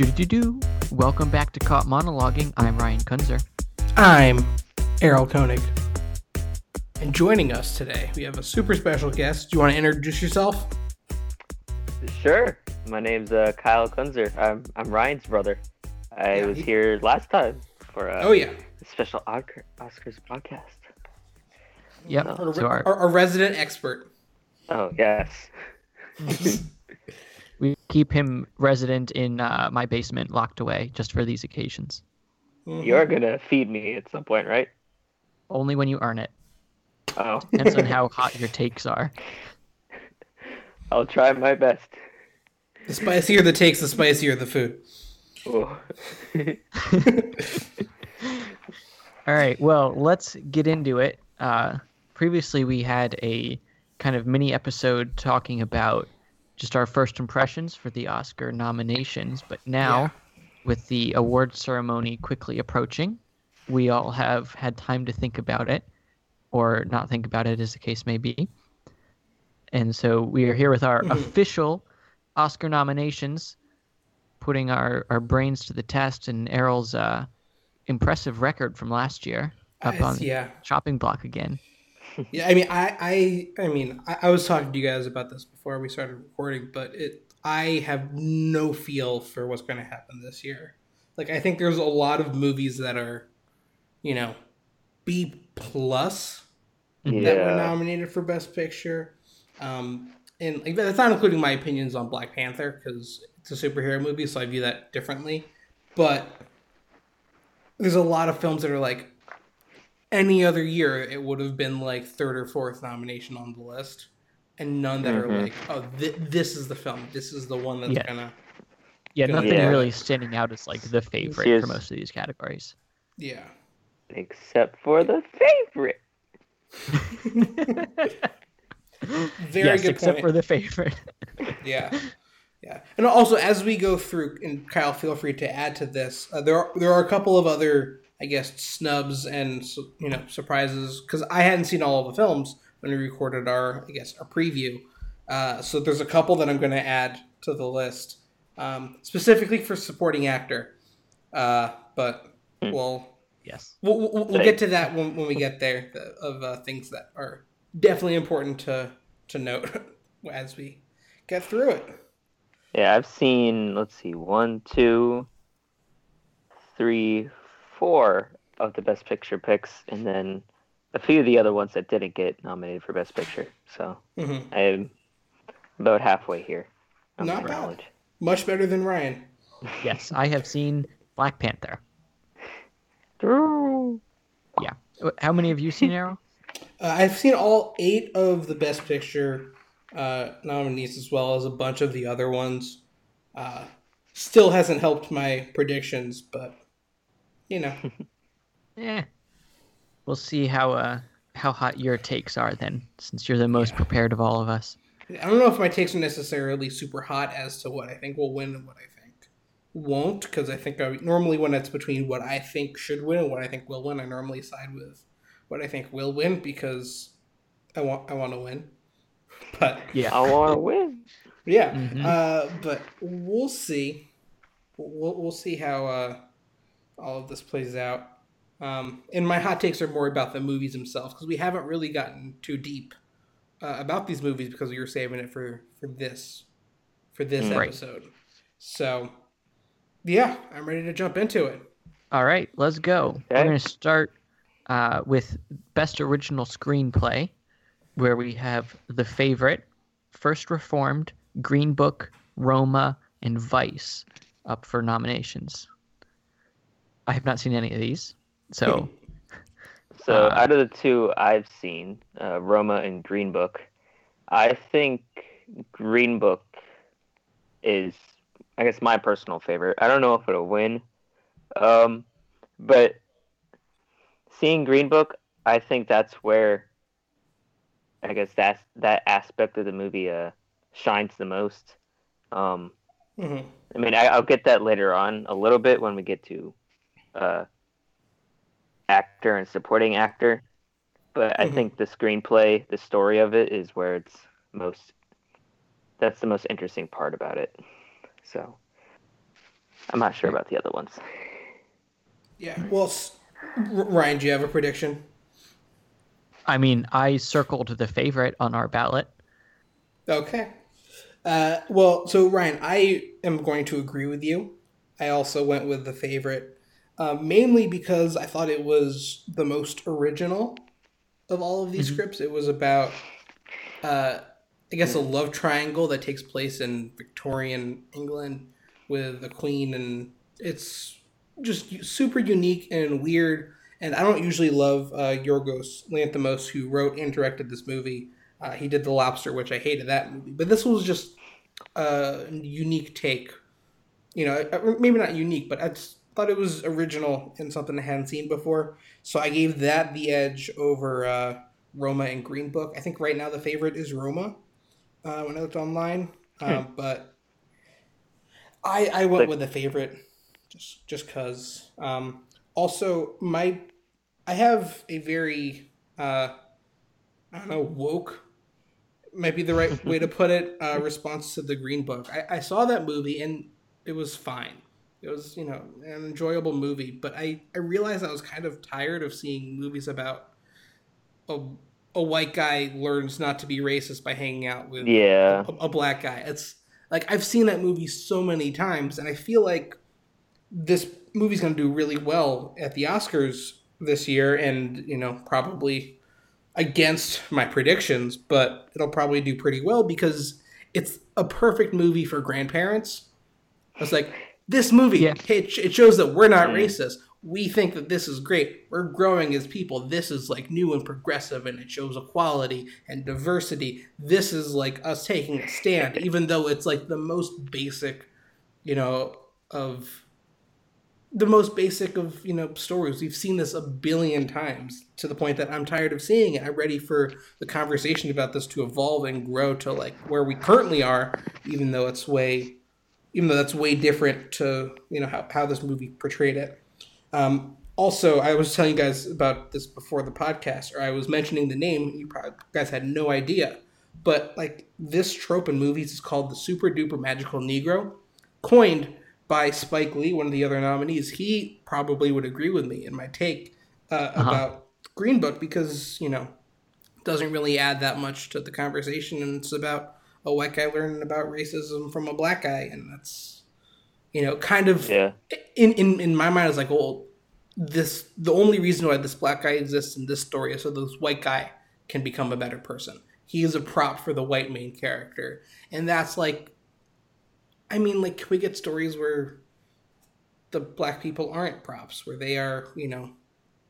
Do do do. Welcome back to Caught Monologuing. I'm Ryan Kunzer. I'm Errol Koenig. And joining us today, we have a super special guest. Do you want to introduce yourself? Sure. My name's uh, Kyle Kunzer. I'm I'm Ryan's brother. I Yeah, was he- here last time for a Oh yeah, special Oscar, Oscars podcast. Yep. our, So our, our, our resident expert. Oh yes. we keep him resident in uh, my basement, locked away, just for these occasions. Mhm. You're gonna feed me at some point, right? Only when you earn it. Oh, Depends on how hot your takes are. I'll try my best. The spicier the takes, the spicier the food. Ooh. All right. Well, let's get into it. Uh, previously, we had a kind of mini episode talking about just our first impressions for the Oscar nominations, but now, Yeah. with the award ceremony quickly approaching, we all have had time to think about it, or not think about it, as the case may be. And so we are here with our official Oscar nominations, putting our, our brains to the test, and Errol's uh, impressive record from last year up on the yeah. chopping block again. Yeah, I mean, I, I, I mean, I, I was talking to you guys about this before we started recording, but it, I have no feel for what's going to happen this year. Like, I think there's a lot of movies that are, you know, B plus that were nominated for Best Picture. Um, and like, that's not including my opinions on Black Panther because it's a superhero movie, so I view that differently. But there's a lot of films that are like any other year, it would have been like third or fourth nomination on the list, and none that are Mhm. like, oh, th- this is the film, this is the one that's Yeah. gonna, Yeah, Good. nothing Yeah. really standing out as like the favorite Cheers. for most of these categories. yeah. Except for the favorite. Very yes, good except point. for the favorite. Yeah, yeah, and also as we go through, and Kyle, feel free to add to this. Uh, there are there are a couple of other, I guess, snubs and you know surprises because I hadn't seen all of the films when we recorded our, I guess, our preview. Uh, so there's a couple that I'm going to add to the list, um, specifically for supporting actor. Uh, but Hmm. we'll yes. we'll, we'll, we'll get to that when, when we get there the- of uh, things that are definitely important to to note as we get through it. Yeah, I've seen. Let's see, one, two, three, four of the Best Picture picks, and then a few of the other ones that didn't get nominated for Best Picture. So hmm I'm about halfway here. on Not bad. knowledge. Much better than Ryan. Yes, I have seen Black Panther. Drew. Yeah. How many have you seen, Errol? Uh, I've seen all eight of the Best Picture uh, nominees, as well as a bunch of the other ones. Uh, still hasn't helped my predictions, but you know, yeah. We'll see how uh how hot your takes are then, since you're the most prepared of all of us. I don't know if my takes are necessarily super hot as to what I think will win and what I think won't, because I think I, normally when it's between what I think should win and what I think will win, I normally side with what I think will win because I want I want to win. But Yeah. I want to win. yeah, Mhm. uh, but we'll see. We'll we'll see how uh, all of this plays out. Um, and my hot takes are more about the movies themselves because we haven't really gotten too deep uh, about these movies because we were saving it for for this for this Mm. Right. episode. So yeah, I'm ready to jump into it. All right, let's go. We're Okay. going to start uh, with Best Original Screenplay, where we have The Favorite, First Reformed, Green Book, Roma, and Vice up for nominations. I have not seen any of these, so So Uh, out of the two I've seen, uh, Roma and Green Book, I think Green Book is, I guess, my personal favorite. I don't know if it'll win, um, but seeing Green Book, I think that's where, I guess that's that aspect of the movie uh, shines the most. Um, hmm I mean, I, I'll get that later on a little bit when we get to uh, actor and supporting actor. But I Mhm. think the screenplay, the story of it, is where it's most. That's the most interesting part about it. So I'm not sure about the other ones. Yeah. Well, Ryan, do you have a prediction? I mean, I circled the favorite on our ballot. Okay. Uh, well, so Ryan, I am going to agree with you. I also went with the favorite, uh, mainly because I thought it was the most original of all of these mm-hmm. scripts. It was about, uh, I guess, a love triangle that takes place in Victorian England with the Queen, and it's just super unique and weird. And I don't usually love uh, Yorgos Lanthimos, who wrote and directed this movie. Uh, he did The Lobster, which I hated that movie, but this was just a unique take. You know, uh, maybe not unique, but I just thought it was original and something I hadn't seen before. So I gave that the edge over uh, Roma and Green Book. I think right now the favorite is Roma uh, when I looked online, uh, hmm. but I I went with the favorite just just cause. Um, also, my I have a very uh, I don't know woke might be the right way to put it. Uh, response to the Green Book. I, I saw that movie and it was fine. It was you know an enjoyable movie, but I I realized I was kind of tired of seeing movies about a a white guy learns not to be racist by hanging out with yeah a, a black guy. It's like I've seen that movie so many times, and I feel like this movie's going to do really well at the Oscars this year, and you know probably against my predictions, but it'll probably do pretty well because it's a perfect movie for grandparents. I was like, this movie, yeah. it, it shows that we're not racist. We think that this is great. We're growing as people. This is like new and progressive, and it shows equality and diversity. This is like us taking a stand, even though it's like the most basic, you know, of the most basic of you know stories. We've seen this a billion times to the point that I'm tired of seeing it. I'm ready for the conversation about this to evolve and grow to like where we currently are, even though it's way, even though that's way different to you know how, how this movie portrayed it. Um, also, I was telling you guys about this before the podcast, or I was mentioning the name. You probably guys had no idea, but like this trope in movies is called the super duper magical Negro, coined by Spike Lee, one of the other nominees, he probably would agree with me in my take uh, uh-huh. about Green Book because you know doesn't really add that much to the conversation, and it's about a white guy learning about racism from a black guy, and that's you know kind of yeah. in in in my mind, it's like, well, this the only reason why this black guy exists in this story is so this white guy can become a better person. He is a prop for the white main character, and that's like I mean, like, can we get stories where the black people aren't props, where they are, you know,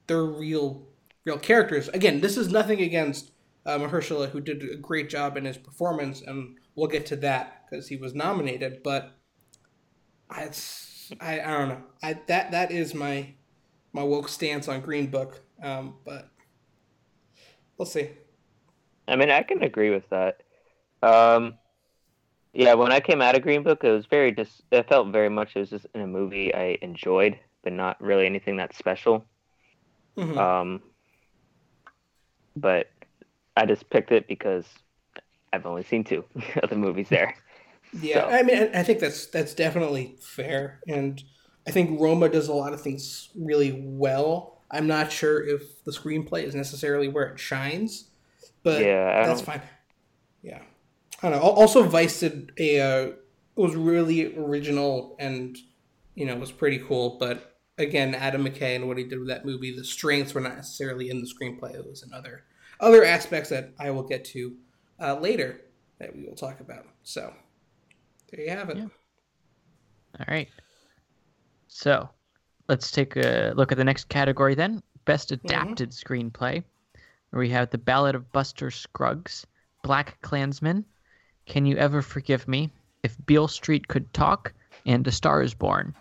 they're real, real characters? Again, this is nothing against uh, Mahershala, who did a great job in his performance, and we'll get to that because he was nominated. But it's, I, I don't know. I that that is my my woke stance on Green Book. Um, but we'll see. I mean, I can agree with that. Um, yeah, when I came out of Green Book, it was very just. It felt very much it was just in a movie I enjoyed, but not really anything that special. Mm-hmm. Um, but I just picked it because I've only seen two of the movies there. Yeah, so. I mean, I think that's that's definitely fair, and I think Roma does a lot of things really well. I'm not sure if the screenplay is necessarily where it shines, but yeah, that's fine. Yeah. I don't know. Also, Vice did a uh, was really original and you know was pretty cool. But again, Adam McKay and what he did with that movie, the strengths were not necessarily in the screenplay. It was in other aspects that I will get to uh, later that we will talk about. So there you have it. Yeah. All right. So let's take a look at the next category then. Best mm-hmm. adapted mm-hmm. screenplay. Where we have The Ballad of Buster Scruggs, BlacKkKlansman, can You Ever Forgive Me? If Beale Street Could Talk, and A Star is Born.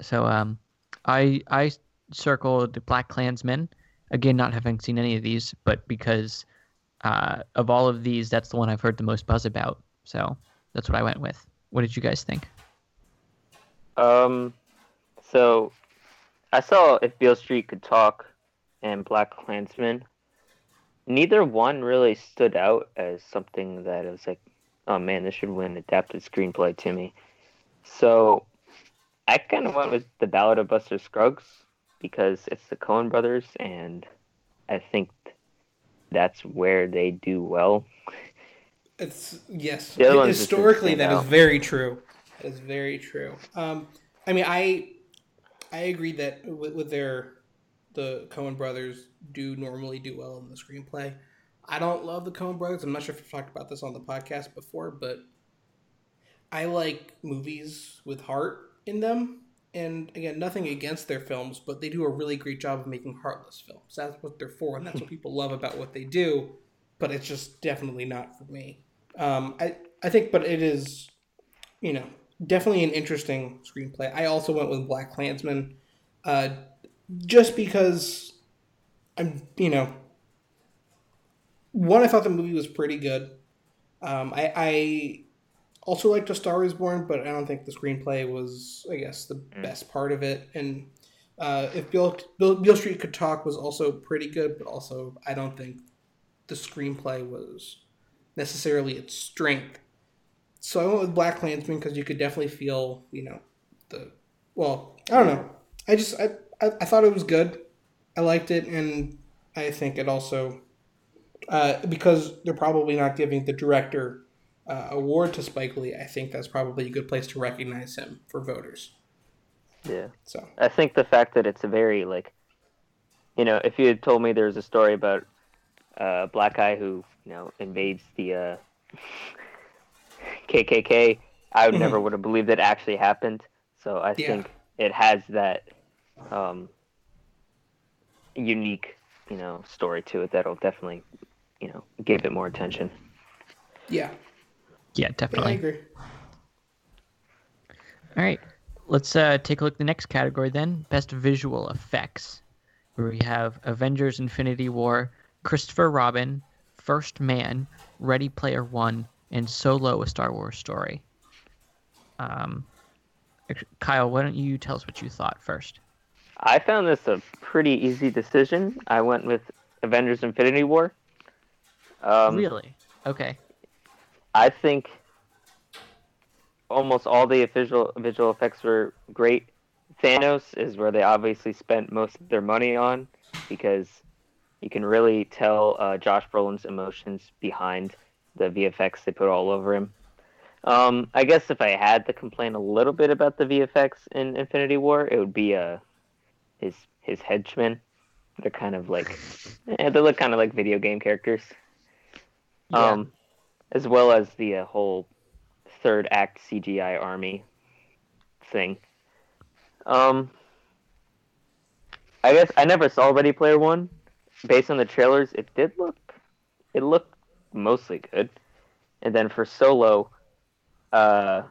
So um, I I circled the BlacKkKlansman again, not having seen any of these, but because uh, of all of these, that's the one I've heard the most buzz about. So that's what I went with. What did you guys think? Um, so I saw If Beale Street Could Talk and BlacKkKlansman neither one really stood out as something that was like, oh man, this should win adapted screenplay to me. So I kind of went with the Ballad of Buster Scruggs because it's the Coen Brothers, and I think that's where they do well. It's yes. Historically, that stand is very true. That is very true. Um, I mean, I I agree that with, with their the Coen Brothers do normally do well in the screenplay. I don't love the Coen Brothers. I'm not sure if I've talked about this on the podcast before, but I like movies with heart in them. And again, nothing against their films, but they do a really great job of making heartless films. That's what they're for, and that's what people love about what they do. But it's just definitely not for me. Um, I I think, but it is, you know, definitely an interesting screenplay. I also went with BlacKkKlansman, uh, just because I'm, you know, one I thought the movie was pretty good. Um, I, I also liked A Star Is Born, but I don't think the screenplay was, I guess, the best part of it. And uh, if Bill, Bill Bill Street Could Talk was also pretty good, but also I don't think the screenplay was necessarily its strength. So I went with BlacKkKlansman because you could definitely feel, you know, the well, I don't know. I just I, I, I thought it was good. I liked it, and I think it also uh, because they're probably not giving the director uh, award to Spike Lee. I think that's probably a good place to recognize him for voters. Yeah. So I think the fact that it's a very like, you know, if you had told me there was a story about uh, a black guy who you know invades the uh, KKK, I would never would have believed it actually happened. So I Yeah. think it has that um, unique, you know, story to it that'll definitely, you know, give it more attention. yeah, Yeah, yeah I definitely. agree. All right, let's uh, take a look at the next category then. Best visual effects, where we have Avengers: Infinity War, Christopher Robin, First Man, Ready Player One, and Solo: A Star Wars Story. Um, Kyle, why don't you tell us what you thought first? I found this a pretty easy decision. I went with Avengers: Infinity War. Um, really? Okay. I think almost all the visual visual effects were great. Thanos is where they obviously spent most of their money on because you can really tell uh, Josh Brolin's emotions behind the VFX they put all over him. Um, I guess if I had to complain a little bit about the VFX in Infinity War, it would be uh, his his henchmen. They're kind of like, eh, they look kind of like video game characters Yeah. um, as well as the uh, whole third act CGI army thing. Um, I guess I never saw Ready Player One. Based on the trailers, it did look, it looked mostly good. And then for Solo, uh,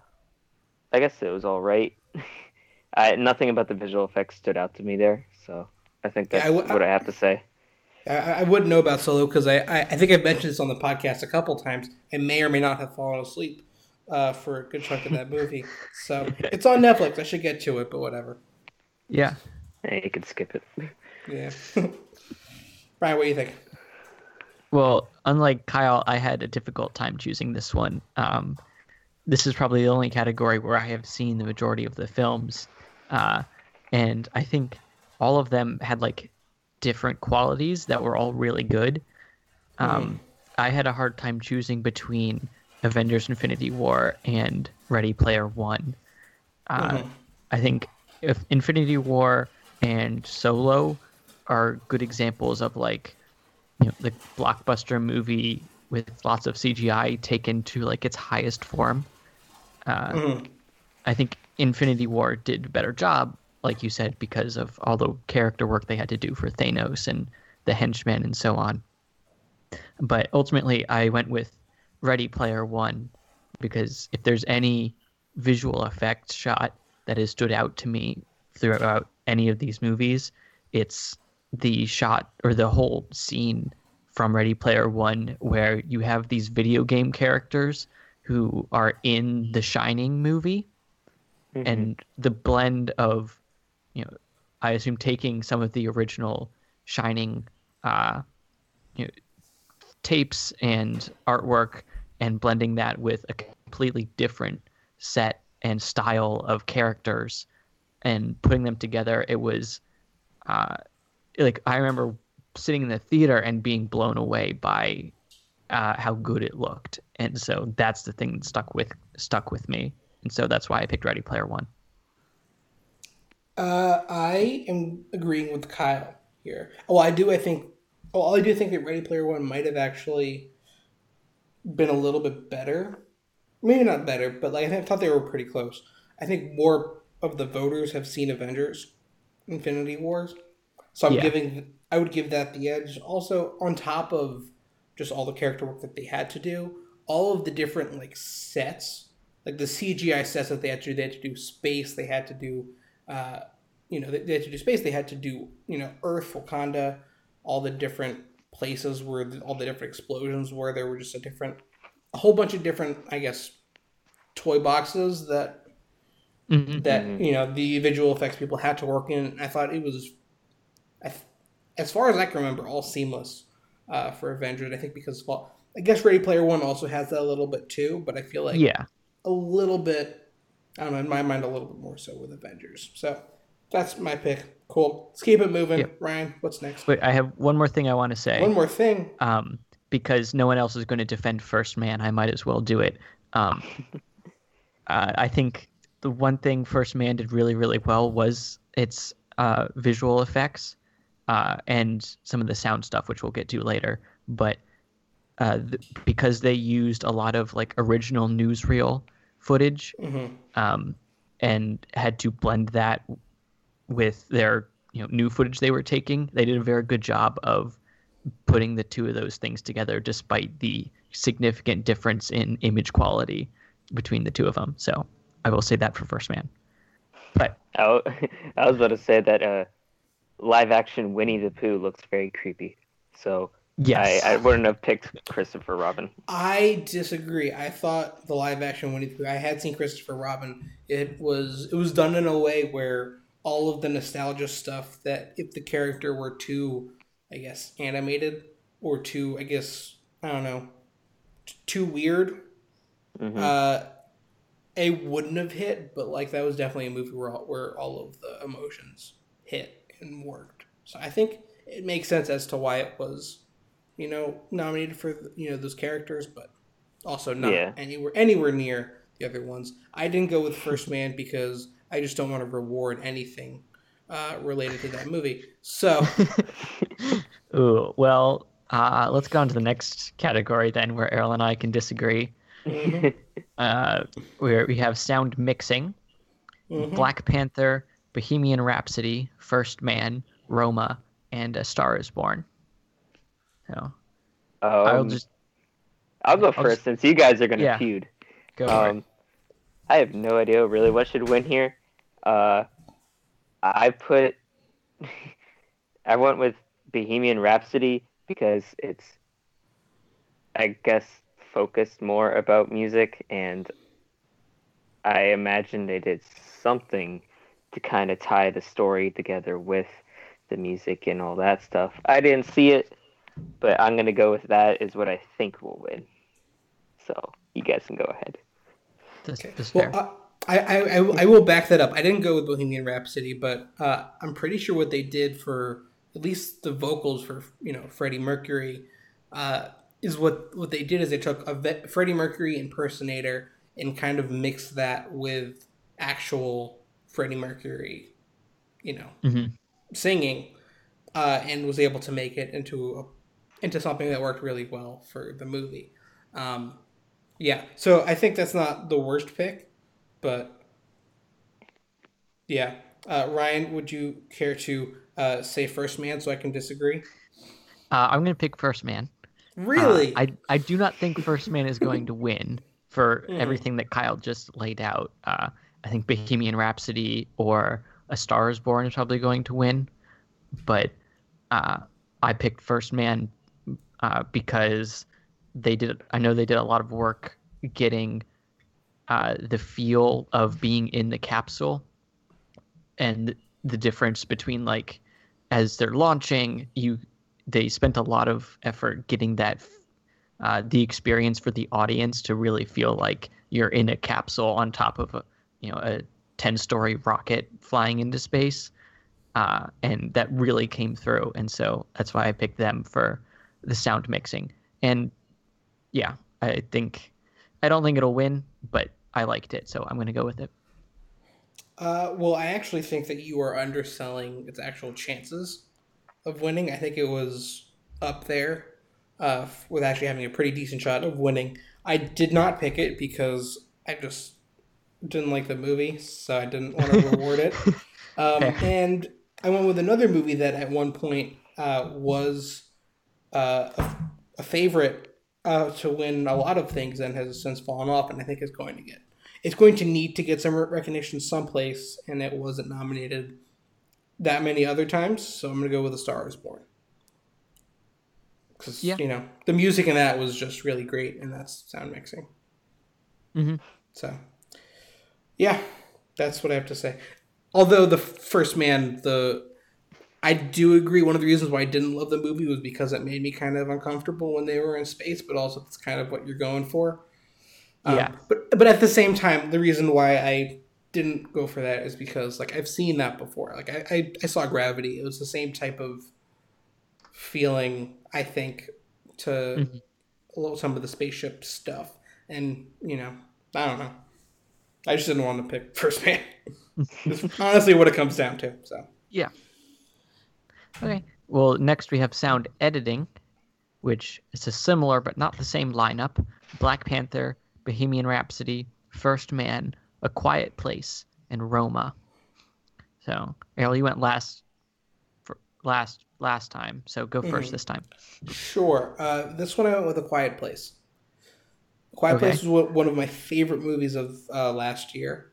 I guess it was all right. I, nothing about the visual effects stood out to me there, so I think Yeah, that's I w- what I have to say. I, I wouldn't know about Solo because I, I, I think I've mentioned this on the podcast a couple times. I may or may not have fallen asleep uh, for a good chunk of that movie. So it's on Netflix. I should get to it, but whatever. Yeah. Eh, you can skip it. Yeah. Ryan, what do you think? Well, unlike Kyle, I had a difficult time choosing this one. Um, this is probably the only category where I have seen the majority of the films, uh, and I think all of them had like different qualities that were all really good. Um, I had a hard time choosing between Avengers: Infinity War and Ready Player One. Uh, Mhm. I think if Infinity War and Solo are good examples of like you know the blockbuster movie with lots of CGI taken to like its highest form. Uh, Mhm. I think Infinity War did a better job, like you said, because of all the character work they had to do for Thanos and the henchmen and so on. But ultimately, I went with Ready Player One because if there's any visual effects shot that has stood out to me throughout any of these movies, it's the shot or the whole scene from Ready Player One where you have these video game characters who are in the Shining movie mm-hmm. and the blend of you know i assume taking some of the original shining uh you know tapes and artwork and blending that with a completely different set and style of characters and putting them together, it was uh, like I remember sitting in the theater and being blown away by uh, how good it looked, and so that's the thing that stuck with stuck with me, and so that's why I picked Ready Player One. Uh, I am agreeing with Kyle here. Well, I do. I think. Well, I do think that Ready Player One might have actually been a little bit better. Maybe not better, but like I thought they were pretty close. I think more of the voters have seen Avengers, Infinity Wars, so I'm Yeah. giving. I would give that the edge. Also, on top of just all the character work that they had to do, all of the different like sets, like the CGI sets that they had to do. They had to do space. They had to do, uh, you know, they, they had to do space. They had to do, you know, Earth, Wakanda, all the different places where the, all the different explosions were. There were just a different, a whole bunch of different, I guess, toy boxes that Mhm. that you know the visual effects people had to work in. I thought it was, as far as I can remember, all seamless uh, for Avengers. I think because well, I guess Ready Player One also has that a little bit too, but I feel like yeah. a little bit. I don't know, in my mind, a little bit more so with Avengers. So that's my pick. Cool. Let's keep it moving. Yep. Ryan, what's next? But I have one more thing I want to say. One more thing. um, because no one else is going to defend First Man, I might as well do it. Um, uh, I think the one thing First Man did really, really well was its uh, visual effects uh, and some of the sound stuff, which we'll get to later. But uh, th- because they used a lot of like original newsreel footage hmm um, and had to blend that with their you know new footage they were taking. They did a very good job of putting the two of those things together, despite the significant difference in image quality between the two of them. So I will say that for First Man. But I was about to say that uh, live action Winnie the Pooh looks very creepy. So yes, I, I wouldn't have picked Christopher Robin. I disagree. I thought the live action Winnie the Pooh. I had seen Christopher Robin. It was it was done in a way where all of the nostalgia stuff that if the character were too, I guess, animated or too, I guess, I don't know, t- too weird, Mhm. uh, it wouldn't have hit. But like that was definitely a movie where all, where all of the emotions hit and worked. So I think it makes sense as to why it was, you know, nominated for you know those characters, but also not Yeah. anywhere anywhere near the other ones. I didn't go with First Man because I just don't want to reward anything uh, related to that movie. So Ooh, well, uh, let's go on to the next category then, where Errol and I can disagree. Uh, where we have sound mixing, mhm. Black Panther, Bohemian Rhapsody, First Man, Roma, and A Star Is Born. I'll Um, just I'll go I'll first just- since you guys are gonna Yeah. feud. go. Um, I have no idea really what should win here. Uh, I put, I went with Bohemian Rhapsody because it's, I guess, focused more about music, and I imagine they did something to kind of tie the story together with the music and all that stuff. I didn't see it, but I'm gonna go with that. Is what I think will win. So you guys can go ahead. This, Okay. this is Well, fair. I, I, I, I will back that up. I didn't go with Bohemian Rhapsody, but uh, I'm pretty sure what they did for at least the vocals for you know Freddie Mercury uh, is what what they did is they took a ve- Freddie Mercury impersonator and kind of mixed that with actual Freddie Mercury, you know, Mhm. singing, uh, and was able to make it into a, into something that worked really well for the movie. Um, yeah, so I think that's not the worst pick, but yeah. Uh, Ryan, would you care to uh, say First Man so I can disagree? Uh, I'm going to pick First Man. Uh, Really? I I do not think First Man is going to win for Mhm. everything that Kyle just laid out. Uh, I think Bohemian Rhapsody or A Star Is Born is probably going to win, but uh, I picked First Man uh, because they did. I know they did a lot of work getting uh, the feel of being in the capsule and the difference between like as they're launching you they spent a lot of effort getting that uh, the experience for the audience to really feel like you're in a capsule on top of a you know a ten story rocket flying into space, uh, and that really came through. And so that's why I picked them for the sound mixing. And yeah, I think I don't think it'll win, but I liked it, so I'm going to go with it. Uh, well, I actually think that you are underselling its actual chances of winning. I think it was up there uh, with actually having a pretty decent shot of winning. I did not pick it because I just didn't like the movie, so I didn't want to reward it. Um, and I went with another movie that at one point uh, was uh, a, a, favorite uh, to win a lot of things and has since fallen off, and I think is going to get it's going to need to get some recognition someplace, and it wasn't nominated that many other times, so I'm going to go with A Star Is Born. Because yeah. you know the music in that was just really great, and that's sound mixing. Mm-hmm. So, yeah, that's what I have to say. Although the first man, the I do agree. One of the reasons why I didn't love the movie was because it made me kind of uncomfortable when they were in space, but also it's kind of what you're going for. Um, yeah. But but at the same time, the reason why I didn't go for that is because like I've seen that before. Like I I, I saw Gravity. It was the same type of feeling. I think to mm-hmm. a little some of the spaceship stuff, and you know I don't know. I just didn't want to pick First Man. honestly what it comes down to. So yeah. Okay. Well, next we have sound editing, which is a similar but not the same lineup. Black Panther, Bohemian Rhapsody, First Man, A Quiet Place, and Roma. So, Errol, you went last for last last time, so go 1st mm-hmm. this time. Sure. Uh, this one I went with A Quiet Place. A Quiet okay. Place was one of my favorite movies of uh, last year.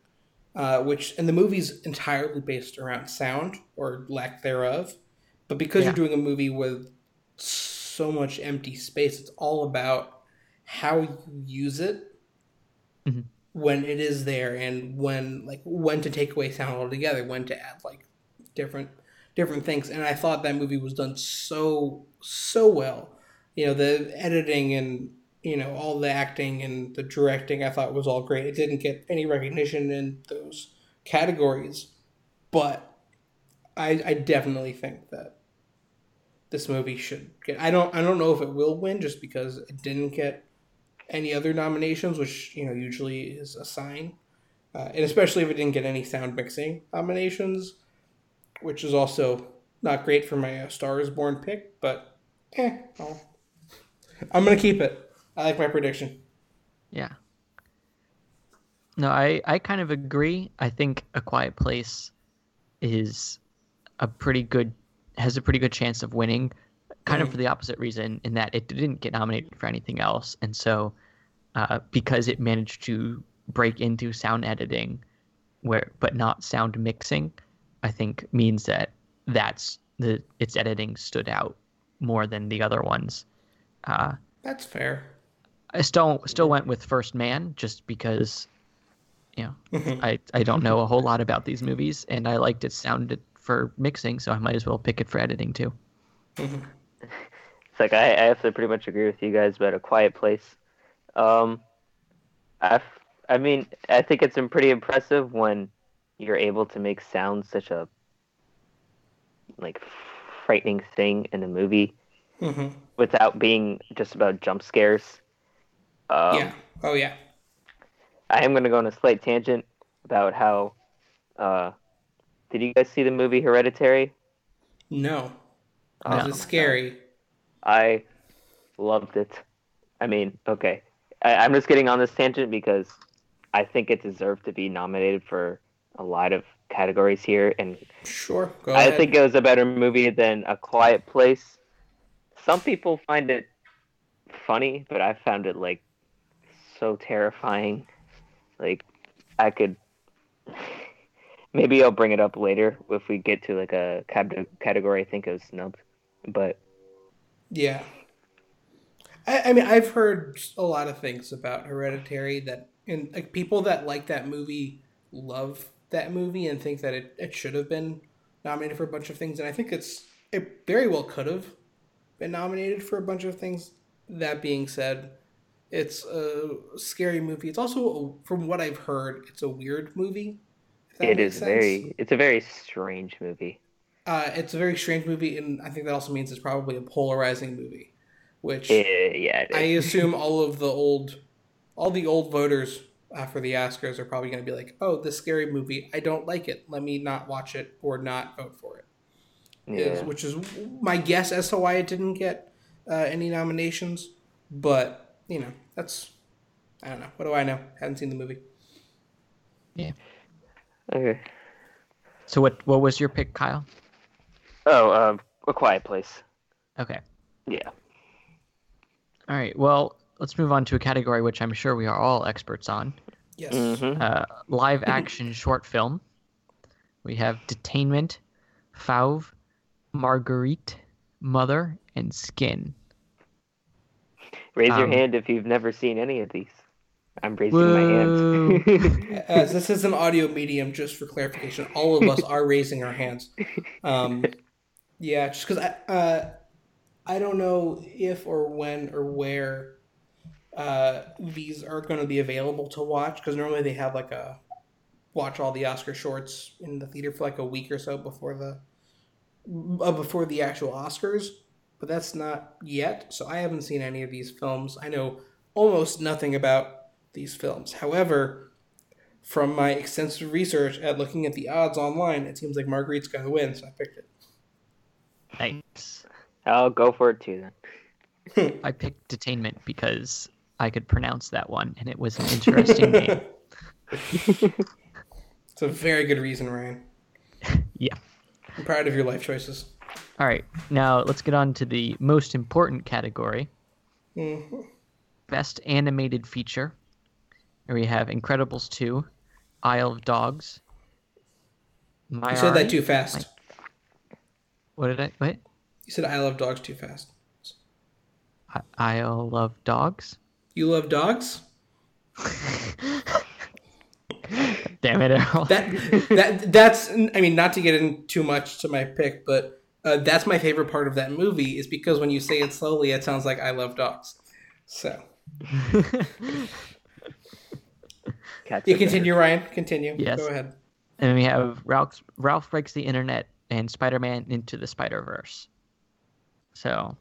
Uh, which and the movie's entirely based around sound or lack thereof. But because yeah. you're doing a movie with so much empty space, it's all about how you use it mm-hmm. when it is there and when like when to take away sound altogether, when to add like different different things. And I thought that movie was done so so well. You know, the editing and you know all the acting and the directing I thought was all great. It didn't get any recognition in those categories, but I I definitely think that this movie should get. I don't I don't know if it will win just because it didn't get any other nominations, which you know usually is a sign, uh, and especially if it didn't get any sound mixing nominations, which is also not great for my uh, Star Is Born pick. But eh, I'll, I'm gonna keep it. I like my prediction. Yeah. No, I I kind of agree. I think A Quiet Place is a pretty good has a pretty good chance of winning kind of for the opposite reason in that it didn't get nominated for anything else. And so uh, because it managed to break into sound editing where but not sound mixing i think means that that's the its editing stood out more than the other ones. Uh, that's fair. I still still went with first man just because you know mm-hmm. i i don't know a whole lot about these movies and i liked it sounded for mixing so i might as well pick it for editing too it's like I, I have to pretty much agree with you guys about a quiet place um, I, I mean, I think it's pretty impressive when you're able to make sound such a like frightening thing in a movie mm-hmm. without being just about jump scares. Um, yeah. Oh yeah. I am going to go on a slight tangent about how. Uh, did you guys see the movie Hereditary? No. Oh. Was it scary? I loved it. I mean, okay. I, am just getting on this tangent because I think it deserved to be nominated for a lot of categories here, and sure, I ahead. think it was a better movie than A Quiet Place. Some people find it funny, but I found it like so terrifying. Like I could maybe I'll bring it up later if we get to like a category I think was snubbed, but yeah, I, I mean, I've heard a lot of things about Hereditary that, and like people that like that movie love that movie and think that it, it should have been nominated for a bunch of things, and I think it's it very well could have been nominated for a bunch of things. That being said, it's a scary movie. It's also, from what I've heard, it's a weird movie. That it sense. very. It's a very strange movie. Uh, it's a very strange movie, and I think that also means it's probably a polarizing movie, which Eh, yeah, it I assume all of the old, all the old voters uh, for the Oscars are probably going to be like, "Oh, this scary movie, I don't like it. Let me not watch it or not vote for it." Is- yeah. which is my guess as to why it didn't get uh, any nominations. But you know, that's I don't know. What do I know? Haven't seen the movie. Okay. So what what was your pick, Kyle? Oh, um, A Quiet Place. Okay. Yeah. All right. Well, let's move on to a category which I'm sure we are all experts on. Yes. hmm Uh, live action short film. We have Detainment, Fauve, Marguerite, Mother, and Skin. Raise your Um, hand if you've never seen any of these. I'm raising Whoa. my hand. As this is an audio medium, just for clarification, all of us are raising our hands. Um, yeah, just because I, uh, I don't know if or when or where uh, these are going to be available to watch. Because normally they have like a watch all the Oscar shorts in the theater for like a week or so before the uh, before the actual Oscars. But that's not yet, so I haven't seen any of these films. I know almost nothing about these films. However, from my extensive research at looking at the odds online, it seems like Marguerite's going to win, so I picked it. Nice. I'll go for it too then. I picked Detainment because I could pronounce that one, and it was an interesting name. It's a very good reason, Ryan. Yeah. I'm proud of your life choices. All right. Now let's get on to the most important category: Mhm. Best Animated Feature. Where we have Incredibles 2, Isle of Dogs. My You said that too fast. What did I? What? You said I love dogs too fast. I- Isle of Dogs. You love dogs? Damn it, Errol. That that that's I mean not to get in too much to my pick, but uh, that's my favorite part of that movie is because when you say it slowly, it sounds like I love dogs. So Cats you are continue, Ryan. Continue. Yes. Go ahead. and we have Ralph Ralph breaks the internet and Spider-Man into the Spider-Verse. So,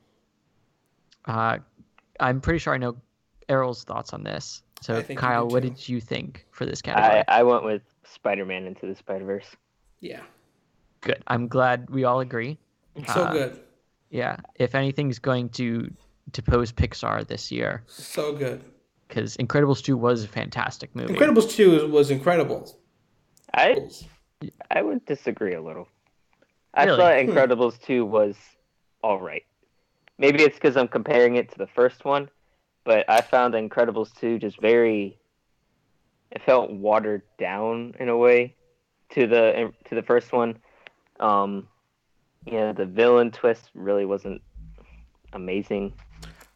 uh, I'm pretty sure I know Errol's thoughts on this. So, Kyle, do what too. did you think for this category? I, I went with Spider-Man into the Spider-Verse. Yeah. Good. I'm glad we all agree. So Uh, good. Yeah. If anything's going to depose Pixar this year, So good. Because Incredibles 2 was a fantastic movie. Incredibles 2 was incredible. I I would disagree a little. I Really? thought Hmm. Incredibles 2 was all right. Maybe it's because I'm comparing it to the first one, but I found Incredibles 2 just very. It felt watered down in a way to the to the first one. Um, yeah, the villain twist really wasn't amazing.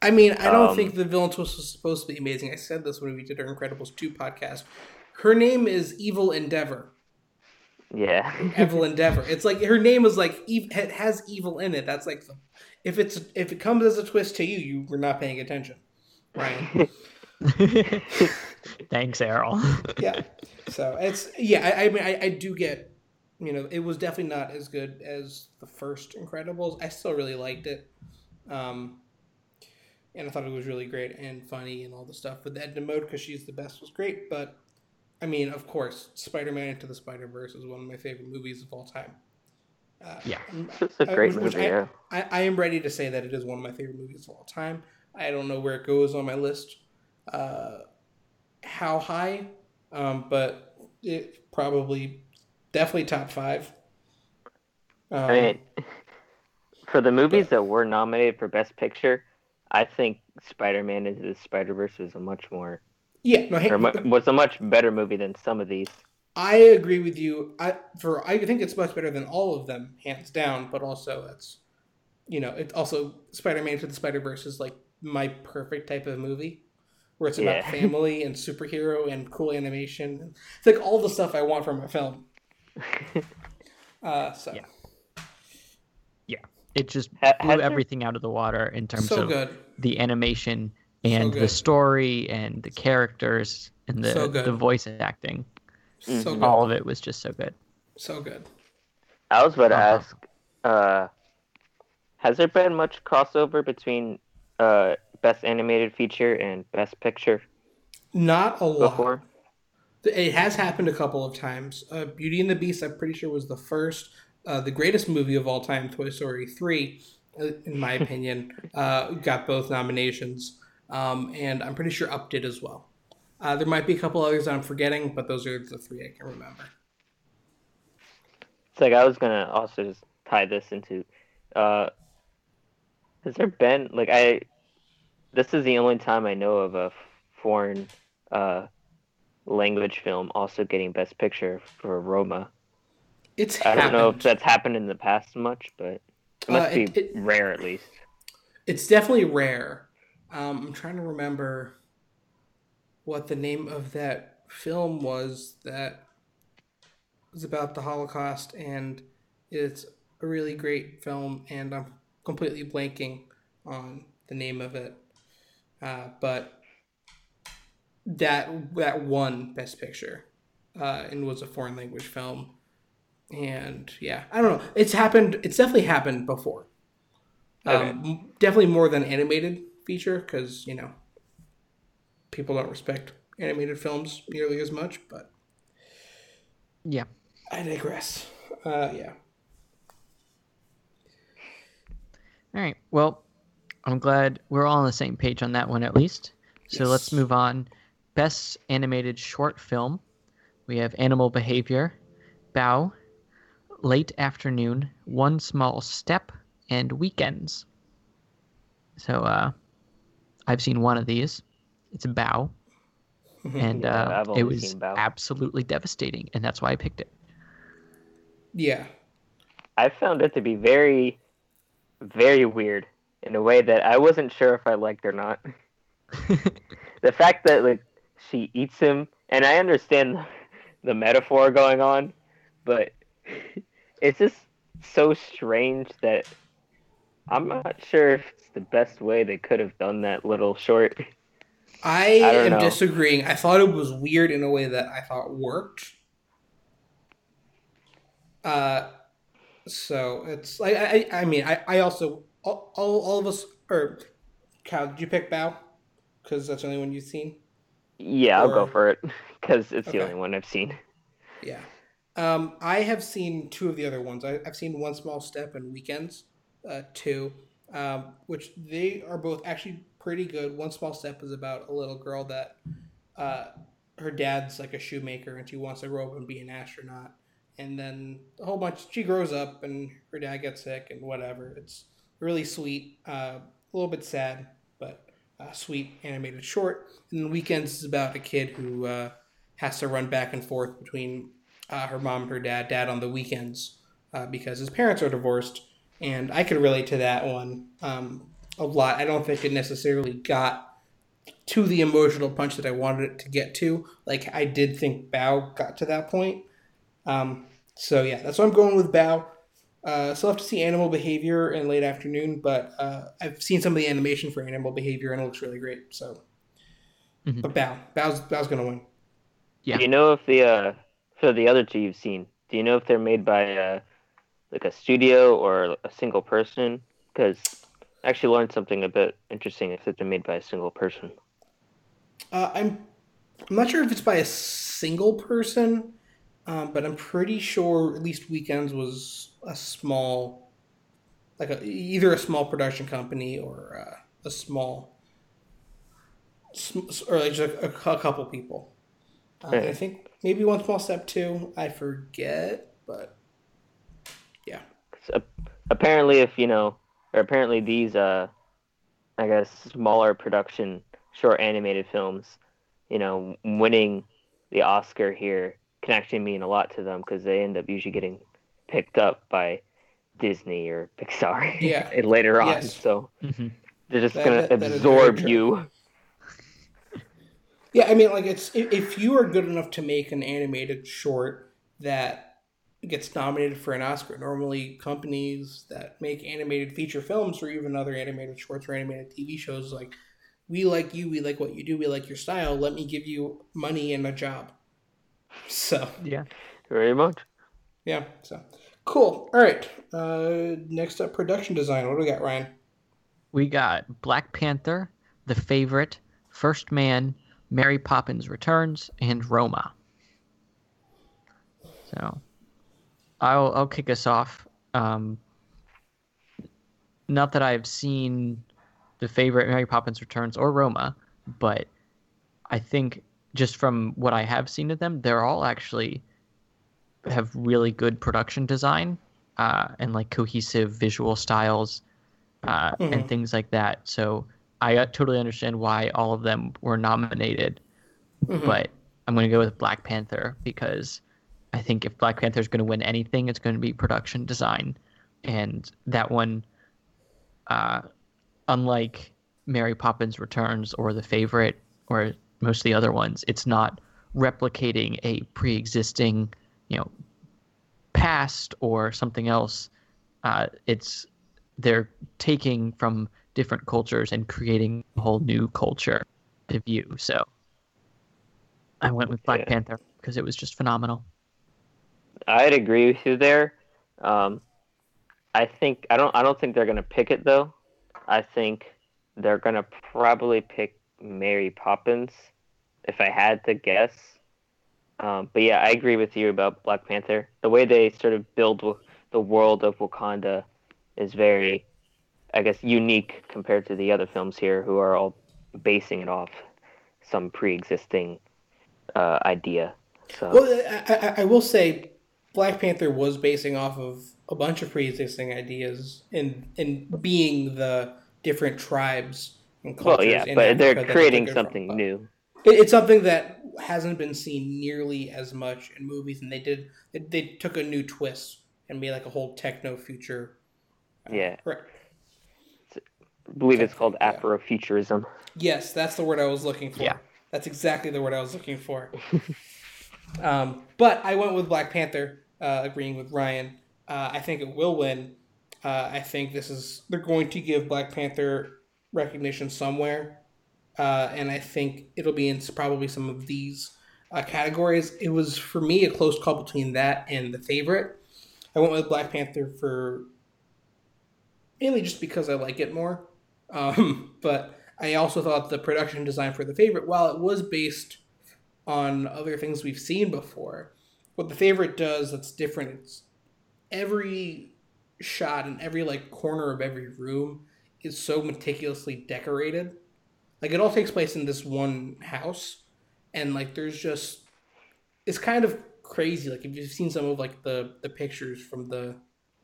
I mean, I don't Um, think the villain twist was supposed to be amazing. I said this when we did our Incredibles 2 podcast. Her name is Evil Endeavor. Yeah, Evil Endeavor. It's like her name is like ev- it has evil in it. That's like the, if it's if it comes as a twist to you, you were not paying attention, Ryan. Thanks, Errol. yeah. So it's yeah. I, I mean, I, I do get. You know, it was definitely not as good as the first Incredibles. I still really liked it, um, and I thought it was really great and funny and all the stuff with Edna Mode because she's the best was great. But I mean, of course, Spider-Man into the Spider-Verse is one of my favorite movies of all time. Uh, Yeah. it's a great which- which movie. I, yeah. I, I am ready to say that it is one of my favorite movies of all time. I don't know where it goes on my list, uh, how high, um, but it probably definitely top five. Um, I mean, for the movies that were nominated for Best Picture, I think Spider-Man into the Spider-Verse was a much more yeah, no, hey, or mu- was a much better movie than some of these. I agree with you. I for I think it's much better than all of them, hands down. But also, it's you know, it also Spider-Man to the Spider-Verse is like my perfect type of movie, where it's about Yeah. family and superhero and cool animation. It's like all the stuff I want from a film. Uh, so Yeah. It just Ha- blew has there- everything out of the water in terms of so of good. The animation and the story and the characters and the, So the voice acting. So good. All of it was just so good. So good. I was about to Uh-huh. ask, uh, has there been much crossover between uh, best animated feature and best picture Not a lot. before? It has happened a couple of times. Uh, Beauty and the Beast, I'm pretty sure, was the first, uh, the greatest movie of all time, Toy Story 3, uh, in my opinion, uh, got both nominations. Um, and I'm pretty sure Up did as well. Uh, there might be a couple others I'm forgetting, but those are the three I can remember. It's like I was gonna also just tie this into, uh, has there been like I, this is the only time I know of a foreign, uh, language film also getting best picture for Roma. It's I don't know if that's happened in the past much, but it must Uh, be it- it- rare at least. It's definitely rare. Um, I'm trying to remember what the name of that film was that was about the Holocaust, and it's a really great film, and I'm completely blanking on the name of it. Uh, but that that won Best Picture, uh, and was a foreign language film, and yeah, I don't know. It's happened. It's definitely happened before. Okay. Um, definitely more than animated feature because you know people don't respect animated films nearly as much. But Yeah. I digress. Uh, yeah. All right. Well, I'm glad we're all on the same page on that one at least. So let's move on. Best animated short film. We have Animal Behavior, Bao, Late Afternoon, One Small Step, and Weekends. So uh, I've seen one of these. It's a Bao, and Yeah, uh, I've it was seen absolutely devastating, and that's why I picked it. Yeah. I found it to be very, very weird in a way that I wasn't sure if I liked or not. the fact that like she eats him, and I understand the metaphor going on, but it's just so strange that I'm not sure if it's the best way they could have done that little short. I, I am know. disagreeing. I thought it was weird in a way that I thought worked. Uh, so it's like I, I I mean I, I also all, all, all of us or Kyle, did you pick Bao? Because that's the only one you've seen. Yeah, I'll go for it because it's the only one I've seen. Yeah. Um, I have seen two of the other ones. I, I've seen One Small Step and Weekends, uh, two, um, which they are both actually pretty good. One Small Step is about a little girl that uh, her dad's like a shoemaker and she wants to grow up and be an astronaut. And then a whole bunch, she grows up and her dad gets sick and whatever. It's really sweet, uh, a little bit sad, but uh, sweet animated short. And Weekends is about a kid who uh, has to run back and forth between uh, her mom and her dad, dad on the weekends uh, because his parents are divorced. And I could relate to that one um, a lot. I don't think it necessarily got to the emotional punch that I wanted it to get to. Like I did think Bao got to that point. Um, so yeah, that's why I'm going with Bao. Uh, still have to see animal behavior in late afternoon, but uh, I've seen some of the animation for animal behavior and it looks really great. So, Mhm. but Bao, Bao's, Bao's gonna win. Yeah. Do you know if the uh for the other two you've seen? Do you know if they're made by uh like a studio or a single person? Because I actually learned something a bit interesting if they're made by a single person. Uh, I'm I'm not sure if it's by a single person, um, but I'm pretty sure at least Weekends was a small, like a, either a small production company or uh, a small, sm- or like just a, a couple people. Uh, and I think maybe one small step too. I forget, but 'Cause, uh, apparently, if you know, or apparently these uh, I guess smaller production short animated films, you know, winning the Oscar here can actually mean a lot to them because they end up usually getting picked up by Disney or Pixar Yeah. later on. Yes. So hmm they're just That- gonna that- that is very absorb true. you. Yeah, I mean, like it's if, if you are good enough to make an animated short that gets nominated for an Oscar, normally companies that make animated feature films or even other animated shorts or animated TV shows, like we like you, we like what you do, we like your style. Let me give you money and a job. So Yeah. Very much. yeah, so cool. All right. Uh, next up, production design. What do we got, Ryan? We got Black Panther, The Favorite, First Man, Mary Poppins Returns, and Roma. So, I'll I'll kick us off. Um, not that I've seen The Favorite, Mary Poppins Returns, or Roma, but I think just from what I have seen of them, they're all actually have really good production design uh, and like cohesive visual styles uh, and things like that. So I totally understand why all of them were nominated, but I'm going to go with Black Panther because I think if Black Panther is going to win anything, it's going to be production design, and that one, uh, unlike Mary Poppins Returns or The Favorite or most of the other ones, it's not replicating a pre-existing, you know, past or something else. Uh, it's they're taking from different cultures and creating a whole new culture to view. So I went with Black Yeah. Panther because it was just phenomenal. I'd agree with you there. Um, I think I don't I don't think they're gonna pick it though. I think they're gonna probably pick Mary Poppins if I had to guess. Um, but yeah, I agree with you about Black Panther. The way they sort of build the world of Wakanda is very, I guess, unique compared to the other films here, who are all basing it off some pre-existing uh, idea. So Well, I, I, I will say, Black Panther was basing off of a bunch of pre-existing ideas in in being the different tribes and cultures. well, yeah, but they're creating it from. something new. It, it's something that hasn't been seen nearly as much in movies, and they did they, they took a new twist and made like a whole techno future. uh, Yeah. Right. Believe it's called Yeah. Afrofuturism. Yes, that's the word I was looking for. Yeah. That's exactly the word I was looking for. um, but I went with Black Panther, uh, agreeing with Ryan. Uh, I think it will win. Uh, I think this is they're going to give Black Panther recognition somewhere, uh, and I think it'll be in probably some of these uh, categories. It was for me a close call between that and the favorite. I went with Black Panther for mainly just because I like it more. Um, but I also thought the production design for the favorite, while it was based on other things we've seen before, what the favorite does that's different, it's every shot and every like corner of every room is so meticulously decorated. Like it all takes place in this one house, and like there's just it's kind of crazy. Like if you've seen some of like the the pictures from the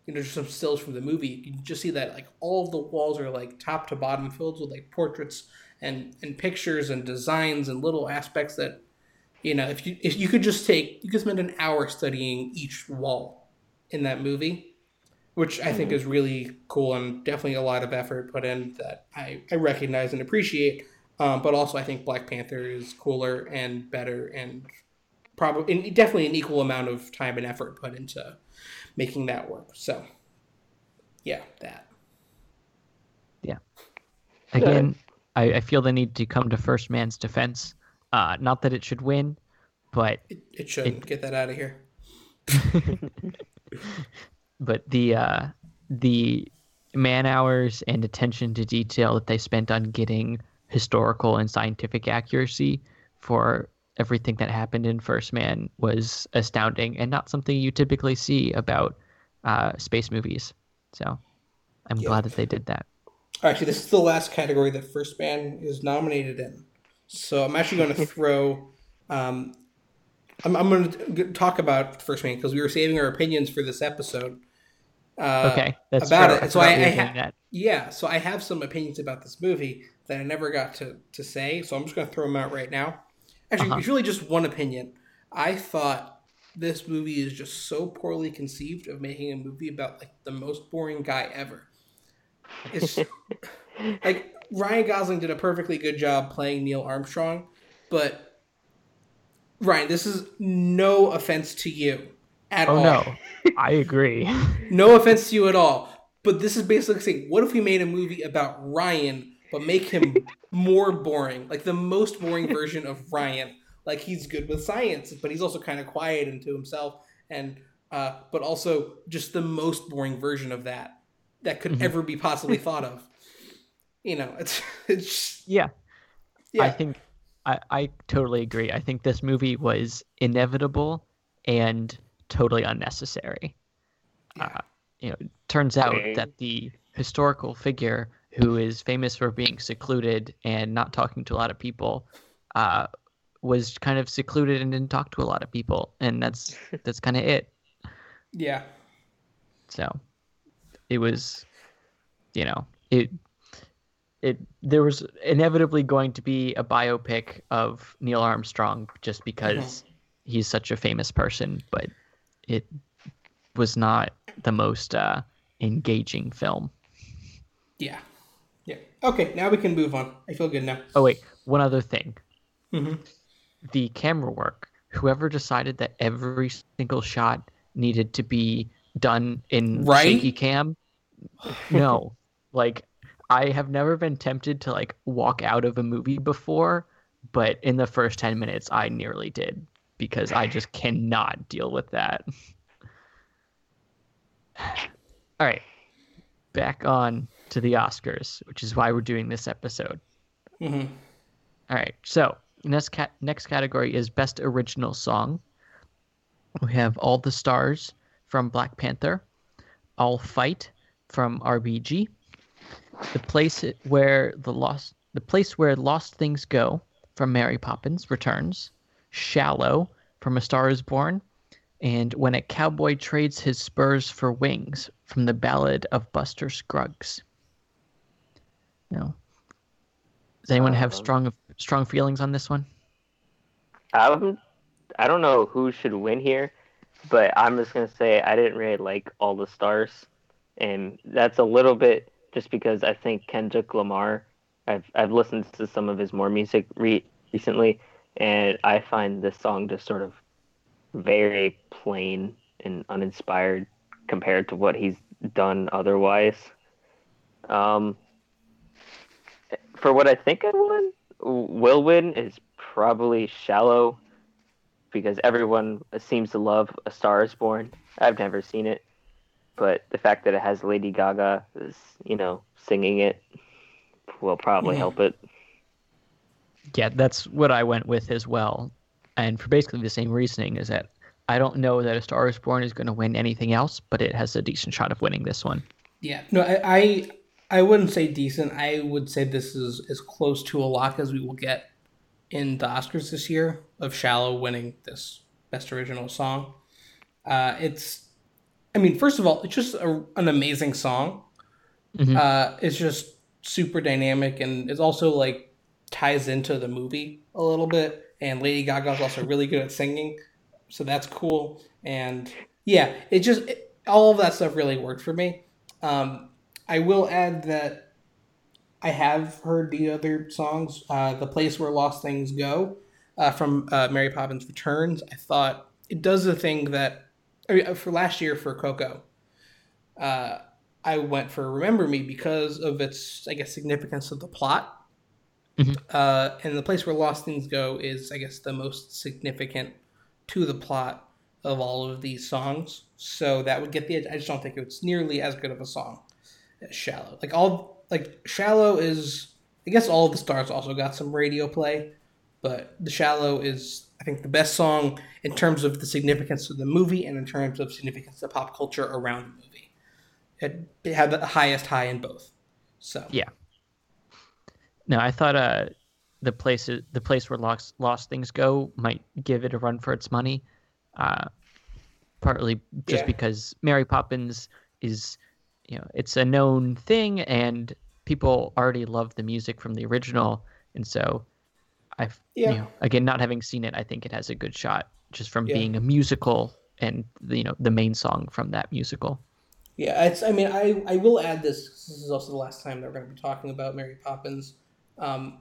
you know, just some stills from the movie, you can just see that like all of the walls are like top to bottom filled with like portraits and and pictures and designs and little aspects that you know if you if you could just take you could spend an hour studying each wall in that movie, which I think is really cool and definitely a lot of effort put in that I I recognize and appreciate. Um, but also I think Black Panther is cooler and better and probably and definitely an equal amount of time and effort put into making that work. So, yeah, that. Yeah. Again, I, I feel the need to come to First Man's defense. Uh, not that it should win, but It, it shouldn't get that out of here. but the uh, the man hours and attention to detail that they spent on getting historical and scientific accuracy for everything that happened in First Man was astounding and not something you typically see about uh, space movies. So I'm glad that they did that. Actually, this is the last category that First Man is nominated in. So I'm actually going to throw. Um, I'm, I'm going to talk about First Man because we were saving our opinions for this episode. Uh, Okay, that's about it. So I- I ha-. Yeah, so I have some opinions about this movie that I never got to, to say, so I'm just going to throw them out right now. Actually, Uh-huh. it's really just one opinion. I thought this movie is just so poorly conceived of making a movie about like the most boring guy ever. It's like Ryan Gosling did a perfectly good job playing Neil Armstrong, but Ryan, this is no offense to you at Oh all. no, I agree. No offense to you at all. But this is basically saying, what if we made a movie about Ryan, but make him more boring, like the most boring version of Ryan? Like he's good with science, but he's also kind of quiet and to himself, and uh, but also just the most boring version of that that could mm-hmm. ever be possibly thought of. You know, it's it's yeah. yeah. I think I, I totally agree. I think this movie was inevitable and totally unnecessary. Yeah. Uh, you know, turns out okay. that the historical figure who is famous for being secluded and not talking to a lot of people uh, was kind of secluded and didn't talk to a lot of people, and that's that's kind of it. Yeah. So, it was, you know, it it there was inevitably going to be a biopic of Neil Armstrong just because mm-hmm. he's such a famous person, but it was not the most uh, engaging film. Yeah. Okay, now we can move on. I feel good now. Oh wait, one other thing. Mm-hmm. The camera work. Whoever decided that every single shot needed to be done in right? shaky cam. No, like I have never been tempted to like walk out of a movie before, but in the first 10 minutes I nearly did because I just cannot deal with that. All right. Back on to the Oscars, which is why we're doing this episode. Mm-hmm. All right. So, next ca- next category is best original song. We have All the Stars from Black Panther, I'll Fight from RBG, the place where the lost the place where lost things go from Mary Poppins returns, Shallow from A Star Is Born, and When a Cowboy Trades His Spurs for Wings from the Ballad of Buster Scruggs. No. Does anyone have um, strong strong feelings on this one? Um, I don't know who should win here, but I'm just gonna say I didn't really like all the stars, and that's a little bit just because I think Kendrick Lamar. I've I've listened to some of his more music re- recently, and I find this song just sort of very plain and uninspired compared to what he's done otherwise. Um, for what I think I won, will win is probably shallow because everyone seems to love A Star Is Born. I've never seen it, but the fact that it has Lady Gaga, is, you know, singing it, will probably yeah. help it. Yeah, that's what I went with as well, and for basically the same reasoning is that I don't know that A Star Is Born is going to win anything else, but it has a decent shot of winning this one. Yeah, no, I, I, I wouldn't say decent. I would say this is as close to a lock as we will get in the Oscars this year of Shallow winning this Best Original Song. Uh, it's I mean, first of all, it's just a, an amazing song. Mm-hmm. Uh, it's just super dynamic, and it's also like ties into the movie a little bit. And Lady Gaga is also really good at singing, so that's cool. And yeah, it just it, all of that stuff really worked for me. Um, I will add that I have heard the other songs, uh, "The Place Where Lost Things Go" uh, from uh, Mary Poppins Returns. I thought it does the thing that uh, for last year for Coco, uh, I went for Remember Me because of its, I guess, significance of the plot. Mm-hmm. Uh, and the place where Lost Things Go is, I guess, the most significant to the plot of all of these songs. So that would get the. I just don't think it's nearly as good of a song Shallow. Like all, like Shallow is. I guess all of the stars also got some radio play, but the Shallow is I think the best song in terms of the significance of the movie and in terms of significance of pop culture around the movie. It, it had the highest high in both. So yeah. No, I thought uh, the place the place where lost lost things go might give it a run for its money. Uh, partly just yeah. because Mary Poppins is, you know, it's a known thing and people already love the music from the original, and so I've yeah. You know, again not having seen it, I think it has a good shot just from yeah. being a musical and you know the main song from that musical. Yeah, it's. I mean, I I will add this. This is also the last time that we're going to be talking about Mary Poppins. Um,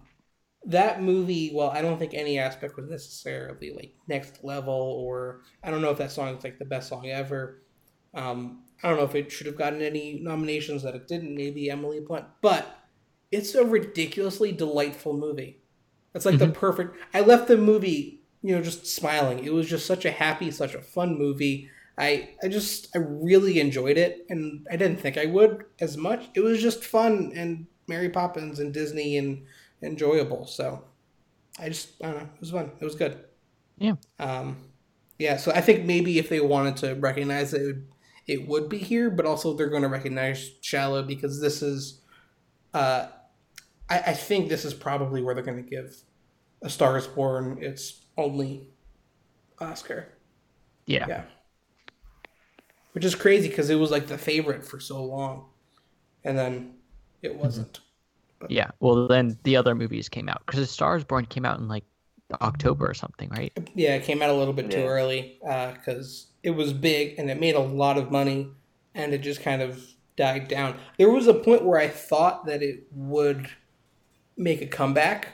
that movie, well, I don't think any aspect was necessarily like next level, or I don't know if that song is like the best song ever. Um, I don't know if it should have gotten any nominations that it didn't. Maybe Emily Blunt, but it's a ridiculously delightful movie. It's like mm-hmm. the perfect. I left the movie you know, just smiling. It was just such a happy, such a fun movie. I I just I really enjoyed it, and I didn't think I would as much. It was just fun and Mary Poppins and Disney and enjoyable. So I just I don't know. It was fun. It was good. Yeah. Um, yeah. So I think maybe if they wanted to recognize it, it would, it would be here, but also they're going to recognize Shallow because this is, uh, I, I think this is probably where they're going to give A Star Is Born its only Oscar. Yeah. Yeah. Which is crazy because it was like the favorite for so long, and then it wasn't. Yeah. Well, then the other movies came out because the Stars Born came out in like October or something, right? Yeah, it came out a little bit too Yeah. early because it was big and it made a lot of money, and it just kind of died down. There was a point where I thought that it would make a comeback,